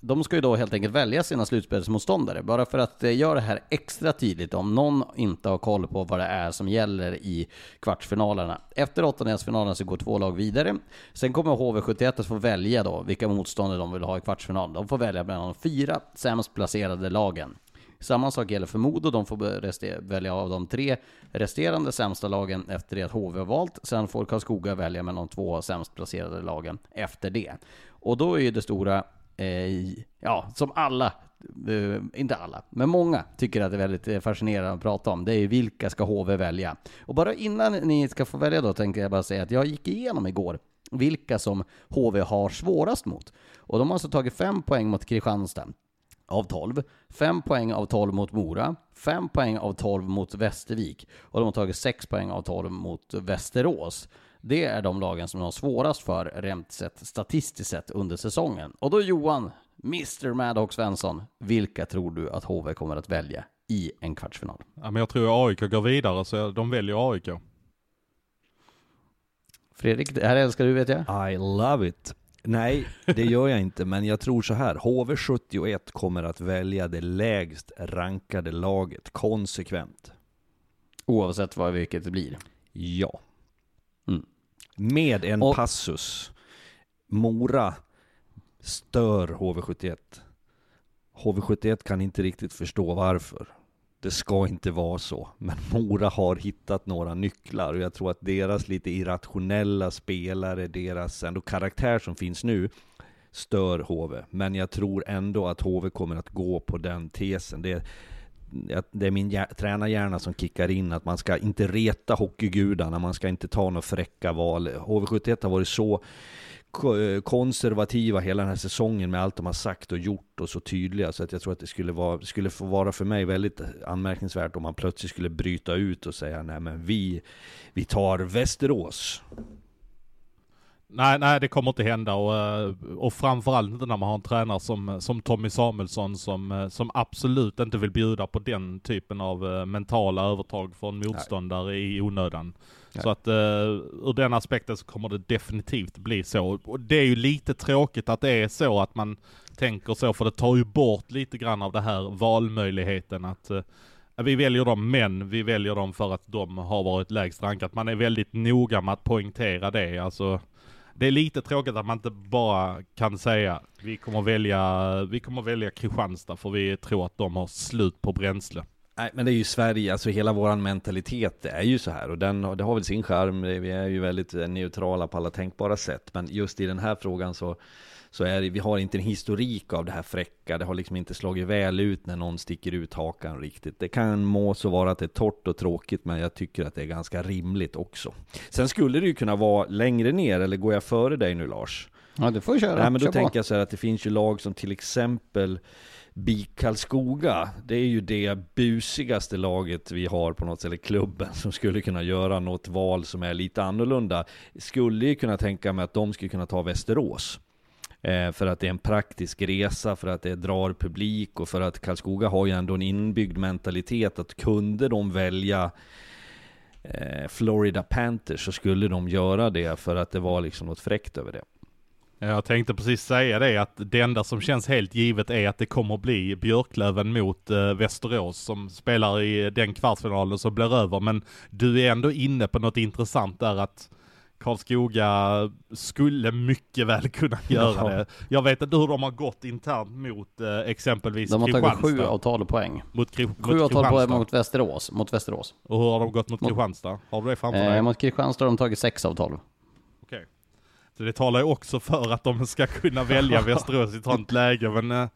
de ska ju då helt enkelt välja sina slutspelsmotståndare, bara för att eh, göra det här extra tydligt om någon inte har koll på vad det är som gäller i kvartsfinalerna. Efter åttondelsfinalen så går två lag vidare. Sen kommer HV71 att få välja då vilka motståndare de vill ha i kvartsfinalen. De får välja bland de fyra sämst placerade lagen. Samma sak gäller för Modo, de får välja av de tre resterande sämsta lagen efter det att HV har valt. Sen får Karlskoga välja mellan de två sämst placerade lagen efter det. Och då är ju det stora Eh, ja, som alla, eh, inte alla, men många tycker att det är väldigt eh, fascinerande att prata om. Det är ju vilka ska HV välja? Och bara innan ni ska få välja då tänkte jag bara säga att jag gick igenom igår vilka som HV har svårast mot. Och de har alltså tagit fem poäng mot Kristianstad av 12, 5 poäng av 12 mot Mora, 5 poäng av 12 mot Västervik och de har tagit 6 poäng av 12 mot Västerås. Det är de lagen som de har svårast för rent sett, statistiskt sett under säsongen. Och då Johan, Mr Maddox Svensson, vilka tror du att HV kommer att välja i en kvartsfinal? Ja, men jag tror AIK går vidare så de väljer AIK. Fredrik, det här älskar du vet jag. I love it. Nej, det gör jag inte, men jag tror så här. HV71 kommer att välja det lägst rankade laget konsekvent. Oavsett vad vilket det blir. Ja. Mm. Med en Och- passus. Mora stör HV71. HV71 kan inte riktigt förstå varför. Det ska inte vara så. Men Mora har hittat några nycklar och jag tror att deras lite irrationella spelare, deras ändå karaktär som finns nu, stör HV. Men jag tror ändå att HV kommer att gå på den tesen. Det, det är min hjär- tränarhjärna som kickar in, att man ska inte reta hockeygudarna, man ska inte ta några fräcka val. HV71 har varit så konservativa hela den här säsongen med allt de har sagt och gjort och så tydliga så att jag tror att det skulle, vara, skulle få vara för mig väldigt anmärkningsvärt om man plötsligt skulle bryta ut och säga nej men vi, vi tar Västerås. Nej, nej det kommer inte hända och, eh, och framförallt inte när man har en tränare som, som Tommy Samuelsson som, eh, som absolut inte vill bjuda på den typen av eh, mentala övertag från motståndare i onödan. Nej. Så att uh, ur den aspekten så kommer det definitivt bli så. Och det är ju lite tråkigt att det är så att man tänker så, för det tar ju bort lite grann av det här valmöjligheten att vi väljer dem, men vi väljer dem för att de har varit lägst rankat. Man är väldigt noga med att poängtera det. Alltså, det är lite tråkigt att man inte bara kan säga vi kommer välja, vi kommer välja Kristianstad för vi tror att de har slut på bränsle. Nej men det är ju Sverige, alltså hela våran mentalitet är ju så här och den, det har väl sin charm, vi är ju väldigt eh, neutrala på alla tänkbara sätt. Men just i den här frågan så, så är det, vi har inte en historik av det här fräcka, det har liksom inte slagit väl ut när någon sticker ut hakan riktigt. Det kan må så vara att det är torrt och tråkigt, men jag tycker att det är ganska rimligt också. Sen skulle det ju kunna vara längre ner, eller går jag före dig nu Lars? Ja, du får köra. Nej men då Kör på. tänker jag så här att det finns ju lag som till exempel BIK Karlskoga. Det är ju det busigaste laget vi har på något sätt, eller klubben, som skulle kunna göra något val som är lite annorlunda. Skulle ju kunna tänka mig att de skulle kunna ta Västerås. Eh, för att det är en praktisk resa, för att det drar publik och för att Karlskoga har ju ändå en inbyggd mentalitet att kunde de välja eh, Florida Panthers så skulle de göra det för att det var liksom något fräckt över det. Jag tänkte precis säga det att det enda som känns helt givet är att det kommer bli Björklöven mot eh, Västerås som spelar i den kvartsfinalen som blir över. Men du är ändå inne på något intressant där att Karlskoga skulle mycket väl kunna göra Ja. det. Jag vet inte hur de har gått internt mot eh, exempelvis De har tagit sju av 12 poäng. Mot, Kri- Sju mot av 12 poäng mot Västerås. Mot Västerås. Och hur har de gått mot Mot- Kristianstad? Har du det framför Eh, dig? mot Kristianstad har de tagit 6 av 12. Okej. Så det talar ju också för att de ska kunna välja Västerås i ett sånt läge, men...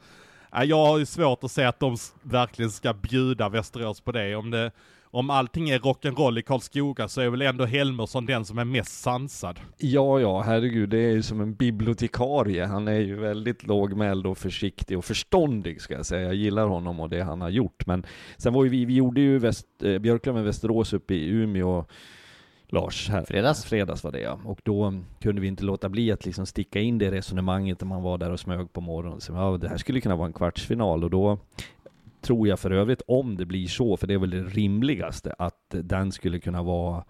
Ja, Jag har ju svårt att säga att de verkligen ska bjuda Västerås på det. Om, det, om allting är rock'n'roll i Karlskoga så är väl ändå Helmersson den som är mest sansad. Ja, ja, herregud, det är ju som en bibliotekarie. Han är ju väldigt lågmäld och försiktig och förståndig ska jag säga. Jag gillar honom och det han har gjort. Men sen var ju vi, vi gjorde ju Väst, eh, Björklöven Västerås uppe i Umeå, Lars, här. Fredags. Fredags var det ja. Och då kunde vi inte låta bli att liksom sticka in det resonemanget när man var där och smög på morgonen. Så, ja, det här skulle kunna vara en kvartsfinal och då tror jag för övrigt, om det blir så, för det är väl det rimligaste, att den skulle kunna vara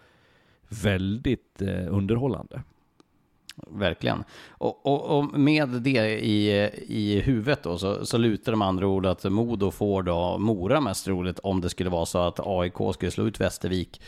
väldigt eh, underhållande. Verkligen. Och, och, och med det i, i huvudet då så, så lutar det med andra ord att Modo får då Mora mest roligt om det skulle vara så att AIK skulle slå ut Västervik.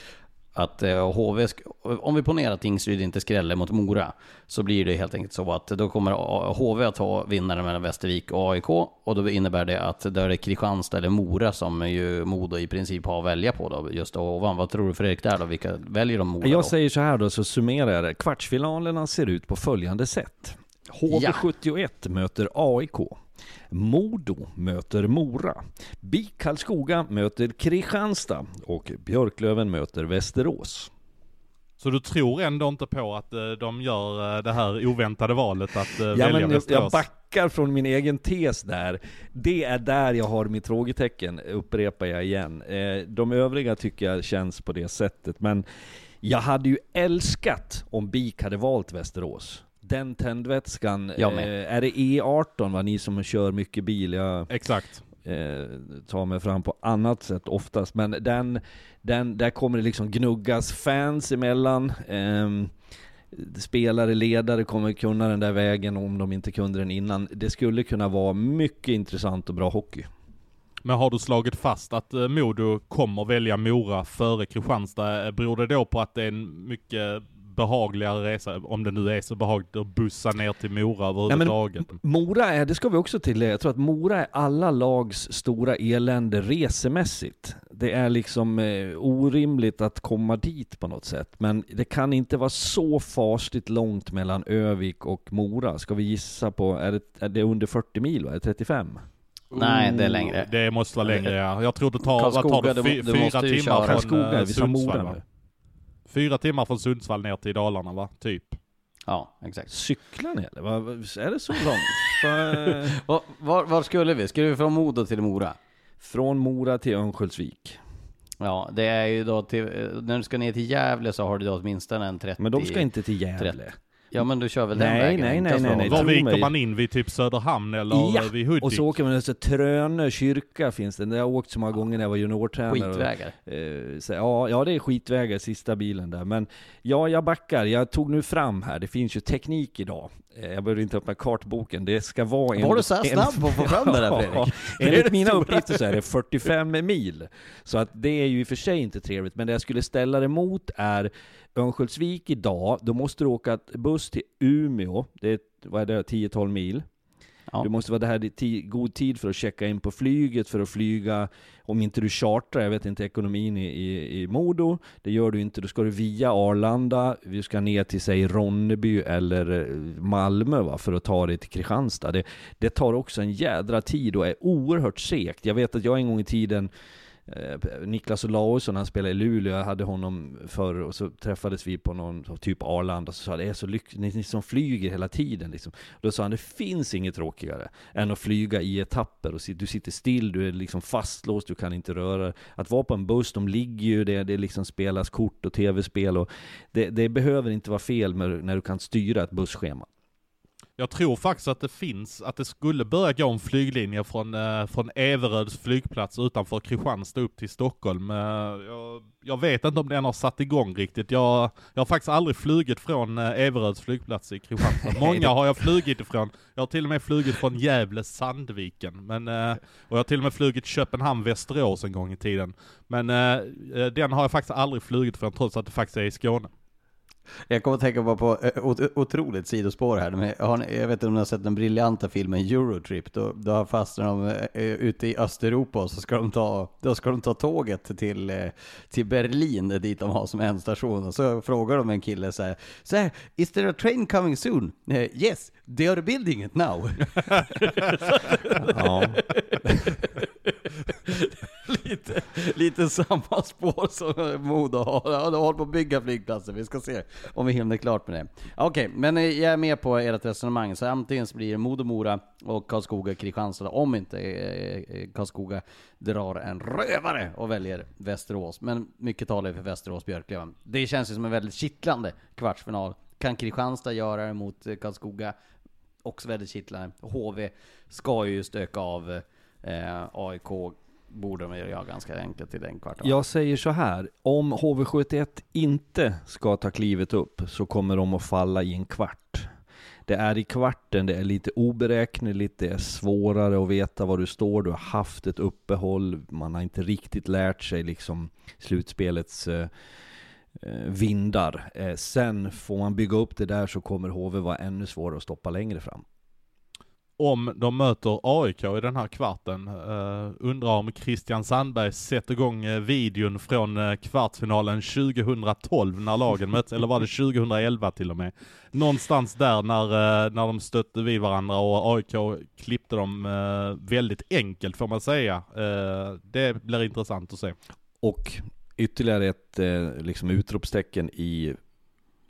Att eh, HV, sk- om vi ponerar att Tingsryd inte skräller mot Mora, så blir det helt enkelt så att då kommer HV att ha vinnaren mellan Västervik och AIK, och då innebär det att då är det Kristianstad eller Mora som ju Modo i princip har att välja på då, just ovan. Vad tror du Fredrik där då? Vilka väljer de Mora då? Jag säger så här då, så summerar jag det. Kvartsfinalerna ser ut på följande sätt. HV71 möter AIK. Modo möter Mora. BIK Karlskoga möter Kristianstad. Och Björklöven möter Västerås. Så du tror ändå inte på att eh, de gör eh, det här oväntade valet att eh, Ja, välja men jag, jag Västerås? backar från min egen tes där. Det är där jag har mitt frågetecken, upprepar jag igen. De övriga tycker jag känns på det sättet, men jag hade ju älskat om BIK hade valt Västerås. Den tändvätskan, eh, är det E18 va, ni som kör mycket bil? Jag Exakt. eh, tar mig fram på annat sätt oftast, men den, den, där kommer det liksom gnuggas fans emellan. Ehm, spelare, ledare kommer kunna den där vägen om de inte kunde den innan. Det skulle kunna vara mycket intressant och bra hockey. Men har du slagit fast att eh, Modo kommer välja Mora före Kristianstad? Eh, Beror det då på att det är en mycket behagligare resa, om det nu är så behagligt att bussa ner till Mora överhuvudtaget? Mora är, det ska vi också tillägga, jag tror att Mora är alla lags stora elände resemässigt. Det är liksom eh, orimligt att komma dit på något sätt. Men det kan inte vara så fasligt långt mellan Övik och Mora. Ska vi gissa på, är det, är det under 40 mil va? Är det 35? Nej, det är längre. Det måste vara längre ja. Jag tror det tar, vad Karlskoga, tar det? du- Fy, du fyra timmar köra. från Karlskoga, eh, vi sa Mora va? Fyra timmar från Sundsvall ner till Dalarna va? Typ. Ja, exakt. Cyklar ni eller? Vad- Är det så långt? För, Var, var, var skulle vi? Skulle vi från Modo till Mora? Från Mora till Örnsköldsvik. Ja, det är ju då till, eh, när du ska ner till Gävle så har du då åtminstone en 30... Men de ska inte till Gävle. 30. Ja men du kör väl den Nej, vägen? nej, nej, nej, nej. Var viker man in? Vid typ Söderhamn eller Ja, vid Hudik? och så åker man till Trönö kyrka finns det. Där har jag åkt så många gånger när jag var juniortränare. Skitvägar. Eh, så, ja, ja, det är skitvägar, sista bilen där. Men ja, jag backar. Jag tog nu fram här, det finns ju teknik idag. Eh, Jag behöver inte öppna kartboken. Det ska vara en... Var du så här en- snabb på att få fram det där, Fredrik? Enligt mina uppgifter så är det 45 mil. Så att det är ju i och för sig inte trevligt. Men det jag skulle ställa det mot är Örnsköldsvik idag, då måste du åka buss till Umeå. Det är, vad är det, 10-12 mil. Ja. Du måste vara där i god tid för att checka in på flyget, för att flyga, om inte du chartrar, jag vet inte ekonomin i, i, i Modo, det gör du inte, då ska du via Arlanda, vi ska ner till säg Ronneby eller eh, Malmö va, för att ta dig till Kristianstad. Det, det tar också en jädra tid och är oerhört segt. Jag vet att jag en gång i tiden Eh, Niklas Olausson, han spelade i Luleå, jag hade honom förr och så träffades vi på någon typ Arlanda och så sa jag, det är så lyckligt, ni, ni som flyger hela tiden liksom. Då sa han, det finns inget tråkigare än att flyga i etapper och du sitter still, du är liksom fastlåst, du kan inte röra dig. Att vara på en buss, de ligger ju, det, det liksom spelas kort och tv-spel och det, det behöver inte vara fel med, när du kan styra ett busschema. Jag tror faktiskt att det finns, att det skulle börja gå en flyglinje från, eh, från Everöds flygplats utanför Kristianstad upp till Stockholm. Eh, jag, jag vet inte om den har satt igång riktigt. Jag, jag har faktiskt aldrig flugit från eh, Everöds flygplats i Kristianstad. Många har jag flugit ifrån. Jag har till och med flugit från Gävle Sandviken. Men, eh, och jag har till och med flugit Köpenhamn Västerås en gång i tiden. Men eh, eh, den har jag faktiskt aldrig flugit från trots att det faktiskt är i Skåne. Jag kommer att tänka på, på eh, ot- otroligt sidospår här. Men har ni, jag vet inte om ni har sett den briljanta filmen Eurotrip. Då, då fastnar de eh, ute i Östeuropa och så ska de ta, då ska de ta tåget till, eh, till Berlin dit de har som ändstation. Och så frågar de en kille så här, så här Is there a train coming soon? Eh, yes, they are building it now. Ja. lite, lite samma spår som Modo har. Ja, de håller på att bygga flygplatser. Vi ska se om vi hinner klart med det. Okej, men eh, jag är med på ert resonemang. Så antingen så blir det Modo, Mora och Karlskoga, Kristianstad. Om inte eh, eh Karlskoga drar en rövare och väljer Västerås. Men mycket talar ju för Västerås Björklöven. Det känns ju som en väldigt kittlande kvartsfinal. Kan Kristianstad göra det mot eh, Karlskoga? Också väldigt kittlande. HV ska ju stöka av eh, AIK borde de göra ganska enkelt i den kvarten. Jag säger så här, om HV71 inte ska ta klivet upp så kommer de att falla i en kvart. Det är i kvarten, det är lite oberäkneligt, det är svårare att veta var du står, du har haft ett uppehåll, man har inte riktigt lärt sig liksom slutspelets eh, eh vindar. Eh, sen får man bygga upp det där så kommer HV vara ännu svårare att stoppa längre fram. Om de möter AIK i den här kvarten, uh, undrar om Christian Sandberg sätter igång uh, videon från uh, kvartsfinalen 2012 när lagen möttes, eller var det 2011 till och med? Någonstans där när, uh, när de stötte vid varandra och AIK klippte dem väldigt enkelt får man säga. det blir intressant att se. Och ytterligare ett liksom utropstecken i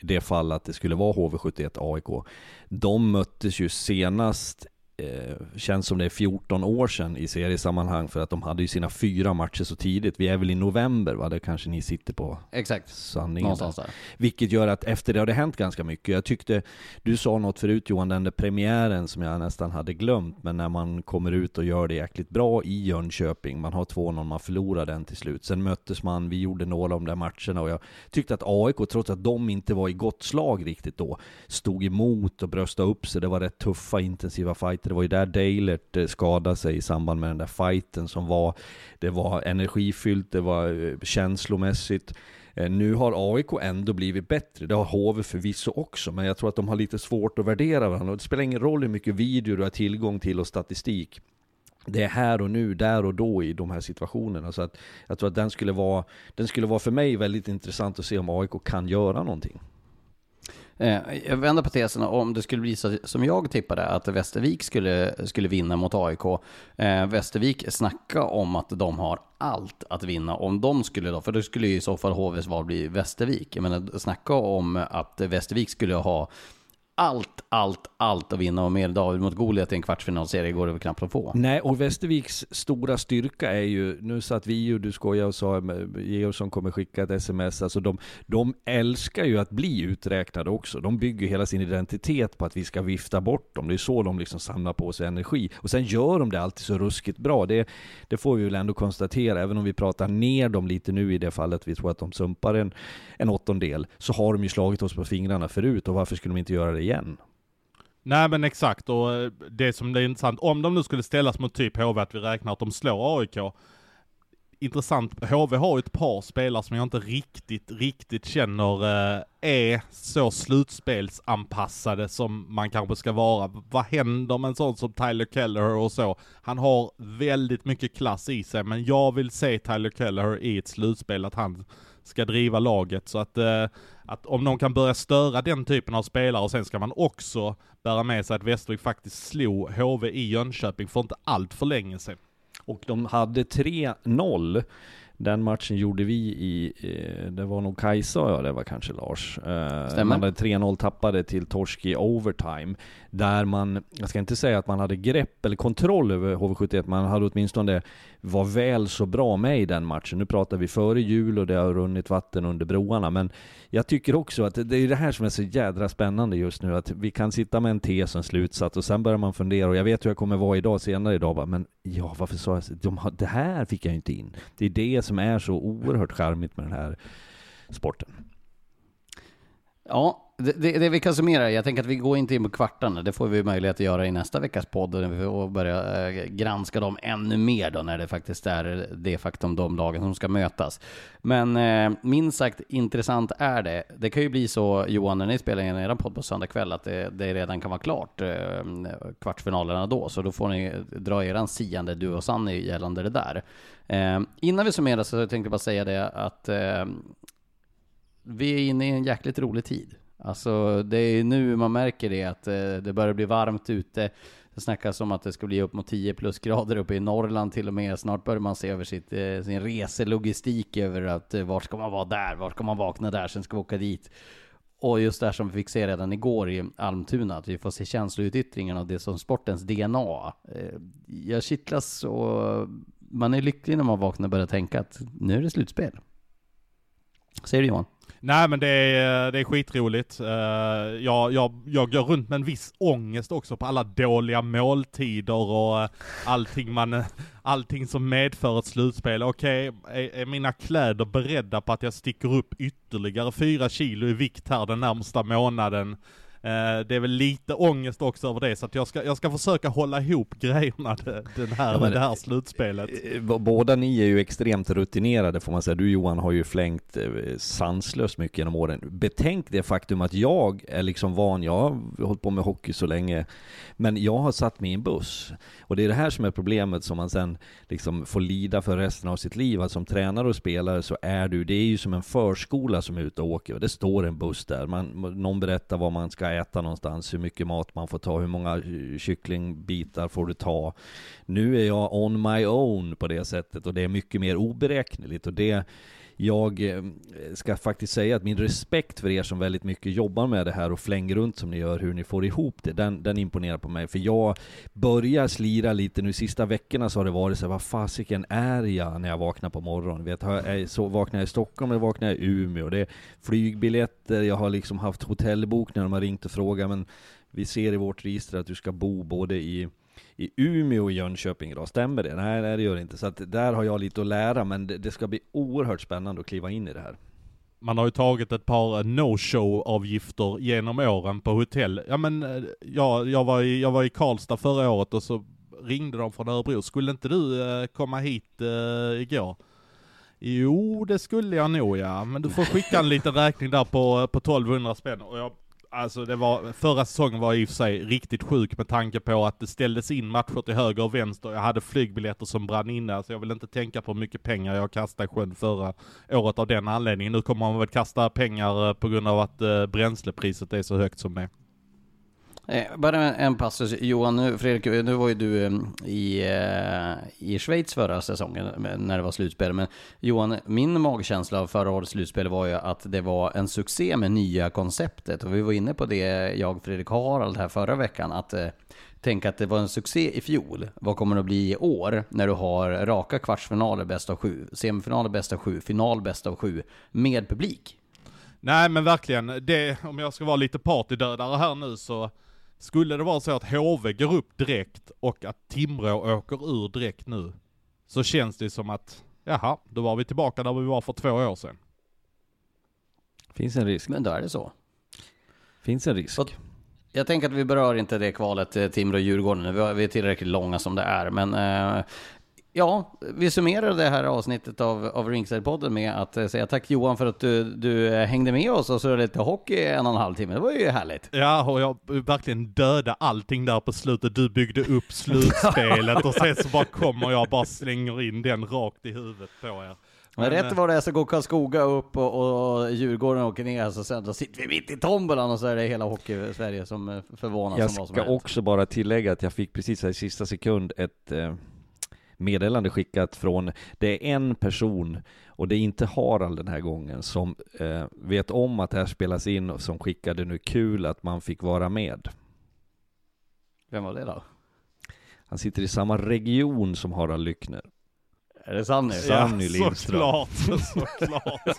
det fall att det skulle vara HV71 AIK. De möttes ju senast eh, känns som det är 14 år sedan i seriesammanhang för att de hade ju sina fyra matcher så tidigt. Vi är väl i november va? Det kanske ni sitter på Exakt. sanningen. Någonstans där. Vilket gör att efter det har det hänt ganska mycket. Jag tyckte, du sa något förut Johan, den där premiären som jag nästan hade glömt, men när man kommer ut och gör det jäkligt bra i Jönköping, man har 2-0, man förlorar den till slut. Sen möttes man, vi gjorde några av de där matcherna och jag tyckte att AIK, trots att de inte var i gott slag riktigt då, stod emot och bröstade upp sig. Det var rätt tuffa, intensiva fighter. Det var ju där Deilert eh, skadade sig i samband med den där fighten som var, det var energifyllt, det var eh, känslomässigt. Eh, nu har AIK ändå blivit bättre, det har HV förvisso också, men jag tror att de har lite svårt att värdera varandra. Det spelar ingen roll hur mycket video du har tillgång till och statistik. Det är här och nu, där och då i de här situationerna. Så att jag tror att den skulle vara, den skulle vara för mig väldigt intressant att se om AIK kan göra någonting. Eh, Jag vänder på tesen om det skulle bli så som jag tippade, att Västervik skulle, skulle vinna mot AIK. Eh, Västervik snacka om att de har allt att vinna. Om de skulle då, för då skulle ju i så fall HVs val bli Västervik. Jag menar, snacka om att Västervik skulle ha allt, allt, allt att vinna och mer David mot Goliat i en kvartsfinalserie går det väl knappt att få. Nej, och Västerviks stora styrka är ju, nu satt vi ju, du skojade och sa, Georgsson kommer skicka ett sms, alltså de, de älskar ju att bli uträknade också. De bygger hela sin identitet på att vi ska vifta bort dem. Det är så de liksom samlar på sig energi. Och sen gör de det alltid så ruskigt bra. Det, det får vi väl ändå konstatera, även om vi pratar ner dem lite nu i det fallet, vi tror att de sumpar en, en åttondel, så har de ju slagit oss på fingrarna förut och varför skulle de inte göra det igen? Nej men exakt, och eh, det som är intressant, om de nu skulle ställas mot typ HV, att vi räknar att de slår AIK. Intressant, HV har ju ett par spelare som jag inte riktigt, riktigt känner eh, är så slutspelsanpassade som man kanske ska vara. Vad händer med en sån som Tyler Keller och så? Han har väldigt mycket klass i sig, men jag vill se Tyler Keller i ett slutspel, att han ska driva laget. Så att, eh, att om någon kan börja störa den typen av spelare och sen ska man också bära med sig att Västervik faktiskt slog HV i Jönköping för inte allt för länge sedan. Och de hade 3-0. Den matchen gjorde vi i, eh, det var nog Kajsa och jag, det var kanske Lars. Eh, Stämmer. Man hade 3-0 tappade till torsk i overtime. Där man, jag ska inte säga att man hade grepp eller kontroll över HV71, man hade åtminstone var väl så bra med i den matchen. Nu pratar vi före jul och det har runnit vatten under broarna, men jag tycker också att det är det här som är så jädra spännande just nu, att vi kan sitta med en tes och en slutsats och sen börjar man fundera, och jag vet hur jag kommer vara idag, senare idag, bara, men ja, varför sa jag så? De, har- det här fick jag ju inte in. Det är det som är så oerhört charmigt med den här sporten. Ja, det, det, det vi kan summera, jag tänker att vi går inte in på kvartarna, det får vi möjlighet att göra i nästa veckas podd, och vi får börja eh, granska dem ännu mer då, när det faktiskt är det faktum de lagen som ska mötas. Men eh, minst sagt intressant är det. Det kan ju bli så, Johan, när ni spelar in era podd på söndag kväll, att det, det redan kan vara klart eh, kvartsfinalerna då, så då får ni dra eran siande, du och Sanny, gällande det där. Eh, innan vi summerar så tänkte jag bara säga det att eh, vi är inne i en jäkligt rolig tid. Alltså det är nu man märker det att eh, det börjar bli varmt ute. Det snackas om att det ska bli upp mot 10 plusgrader uppe i Norrland till och med. Snart börjar man se över sitt, eh, sin reselogistik över att eh, var ska man vara där, var ska man vakna där, sen ska vi åka dit. Och just det här som vi fick se redan igår i Almtuna, att vi får se känsloutyttringen av det som sportens DNA. Jag kittlas och man är lycklig när man vaknar och börjar tänka att nu är det slutspel. Säger du Johan? Nej men det är, eh, det är skitroligt. Eh, jag, jag, jag går runt med en viss ångest också på alla dåliga måltider och eh, allting man, allting som medför ett slutspel. Okej, okay, är, är, mina kläder beredda på att jag sticker upp ytterligare fyra kilo i vikt här den närmsta månaden? Eh, det är väl lite ångest också över det, så att jag ska, jag ska försöka hålla ihop grejerna den här, ja, det här slutspelet. Eh, båda ni är ju extremt rutinerade får man säga. Du Johan har ju flängt eh, sanslöst mycket genom åren. Betänk det faktum att jag är liksom van, jag har hållit på med hockey så länge, men jag har satt mig i en buss. Och det är det här som är problemet som man sen liksom får lida för resten av sitt liv. Att som tränare och spelare så är du, det är ju som en förskola som är ute och åker. Det står en buss där, man, någon berättar vad man ska äta någonstans, hur mycket mat man får ta, hur många eh, kycklingbitar får du ta. Nu är jag on my own på det sättet och det är mycket mer oberäkneligt och det jag eh, ska faktiskt säga att min respekt för er som väldigt mycket jobbar med det här och flänger runt som ni gör, hur ni får ihop det, den, den imponerar på mig. För jag börjar slira lite nu, sista veckorna så har det varit så här, vad fasiken är jag när jag vaknar på morgonen? Vet, jag, så vaknar jag i Stockholm eller vaknar jag i Umeå? Det är flygbiljetter, jag har liksom haft hotellbok när de har ringt och frågat, men vi ser i vårt register att du ska bo både i i Umeå och Jönköping idag, stämmer det? Nej, nej det gör det inte. Så att där har jag lite att lära, men det, det ska bli oerhört spännande att kliva in i det här. Man har ju tagit ett par eh, no-show-avgifter genom åren på hotell. Ja men, eh, ja, jag, var i, jag var i Karlstad förra året och så ringde de från Örebro. Skulle inte du eh, komma hit uh, igår? Jo, det skulle jag nog ja, men du får skicka en liten räkning där på, på 1200 spänn. Och jag Alltså det var, förra säsongen var i och för sig riktigt sjuk med tanke på att det ställdes in matcher till höger och vänster. Jag hade flygbiljetter som brann inne, så alltså jag vill inte tänka på hur mycket pengar jag kastade i sjön förra året av den anledningen. Nu kommer man väl kasta pengar eh, på grund av att eh, bränslepriset är så högt som det är. Eh, bara en passus. Johan, nu, Fredrik, nu var ju du eh, i, eh, i Schweiz förra säsongen eh, när det var slutspel. Men Johan, min magkänsla av förra årets slutspel var ju att det var en succé med nya konceptet. Och vi var inne på det, jag, Fredrik Harald här förra veckan, att eh, tänka att det var en succé i fjol. Vad kommer det att bli i år när du har raka kvartsfinaler bäst av sju, semifinaler bäst av sju, final bäst av sju med publik? Nej men verkligen, det, om jag ska vara lite partydödare här nu så skulle det vara så att HV går upp direkt och att Timrå åker ur direkt nu, så känns det som att, jaha, då var vi tillbaka där vi var för två år sedan. Finns en risk. Men då är det så. Finns en risk. Jag tänker att vi berör inte det kvalet eh, Timrå-Djurgården Vi är tillräckligt långa som det är. Men eh, Ja, vi summerar det här avsnittet av, av Ringside-podden med att eh, säga tack Johan för att du, du eh, hängde med oss och så lite hockey en och en halv timme. Det var ju härligt. Ja, och jag verkligen döda allting där på slutet. Du byggde upp slutspelet och sen så bara kommer jag bara slänger in den rakt i huvudet på er. Men, rätt vad det är så går Karlskoga upp och, och Djurgården åker ner, så sen då sitter vi mitt i tombolan och så är det hela hockey-Sverige som eh, förvånas Jag som vad som ska också bara tillägga att jag fick precis här i sista sekund ett eh meddelande skickat från, det är en person, och det är inte Harald den här gången, som eh, vet om att det här spelas in och som skickade nu kul att man fick vara med. Vem var det då? Han sitter i samma region som Harald Lyckner. Är det Sanny? Sanny ja, Lindström. Såklart, såklart.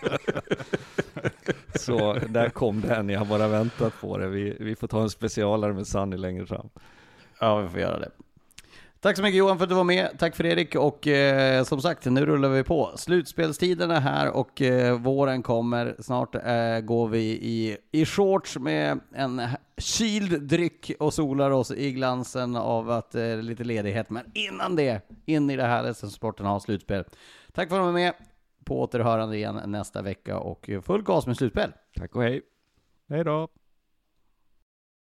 Så där kom den, jag har bara väntat på det. Vi, vi får ta en specialare med Sanny längre fram. Ja, vi får göra det. Tack så mycket Johan för att du var med. Tack Fredrik och eh, som sagt, nu rullar vi på. Slutspelstiden är här och eh, våren kommer. Snart eh, går vi i, i shorts med en kyld dryck och solar oss i glansen av att eh, lite ledighet. Men innan det, in i det här som sporten har slutspel. Tack för att du var med. På återhörande igen nästa vecka och eh, full gas med slutspel. Tack och hej. Hej då.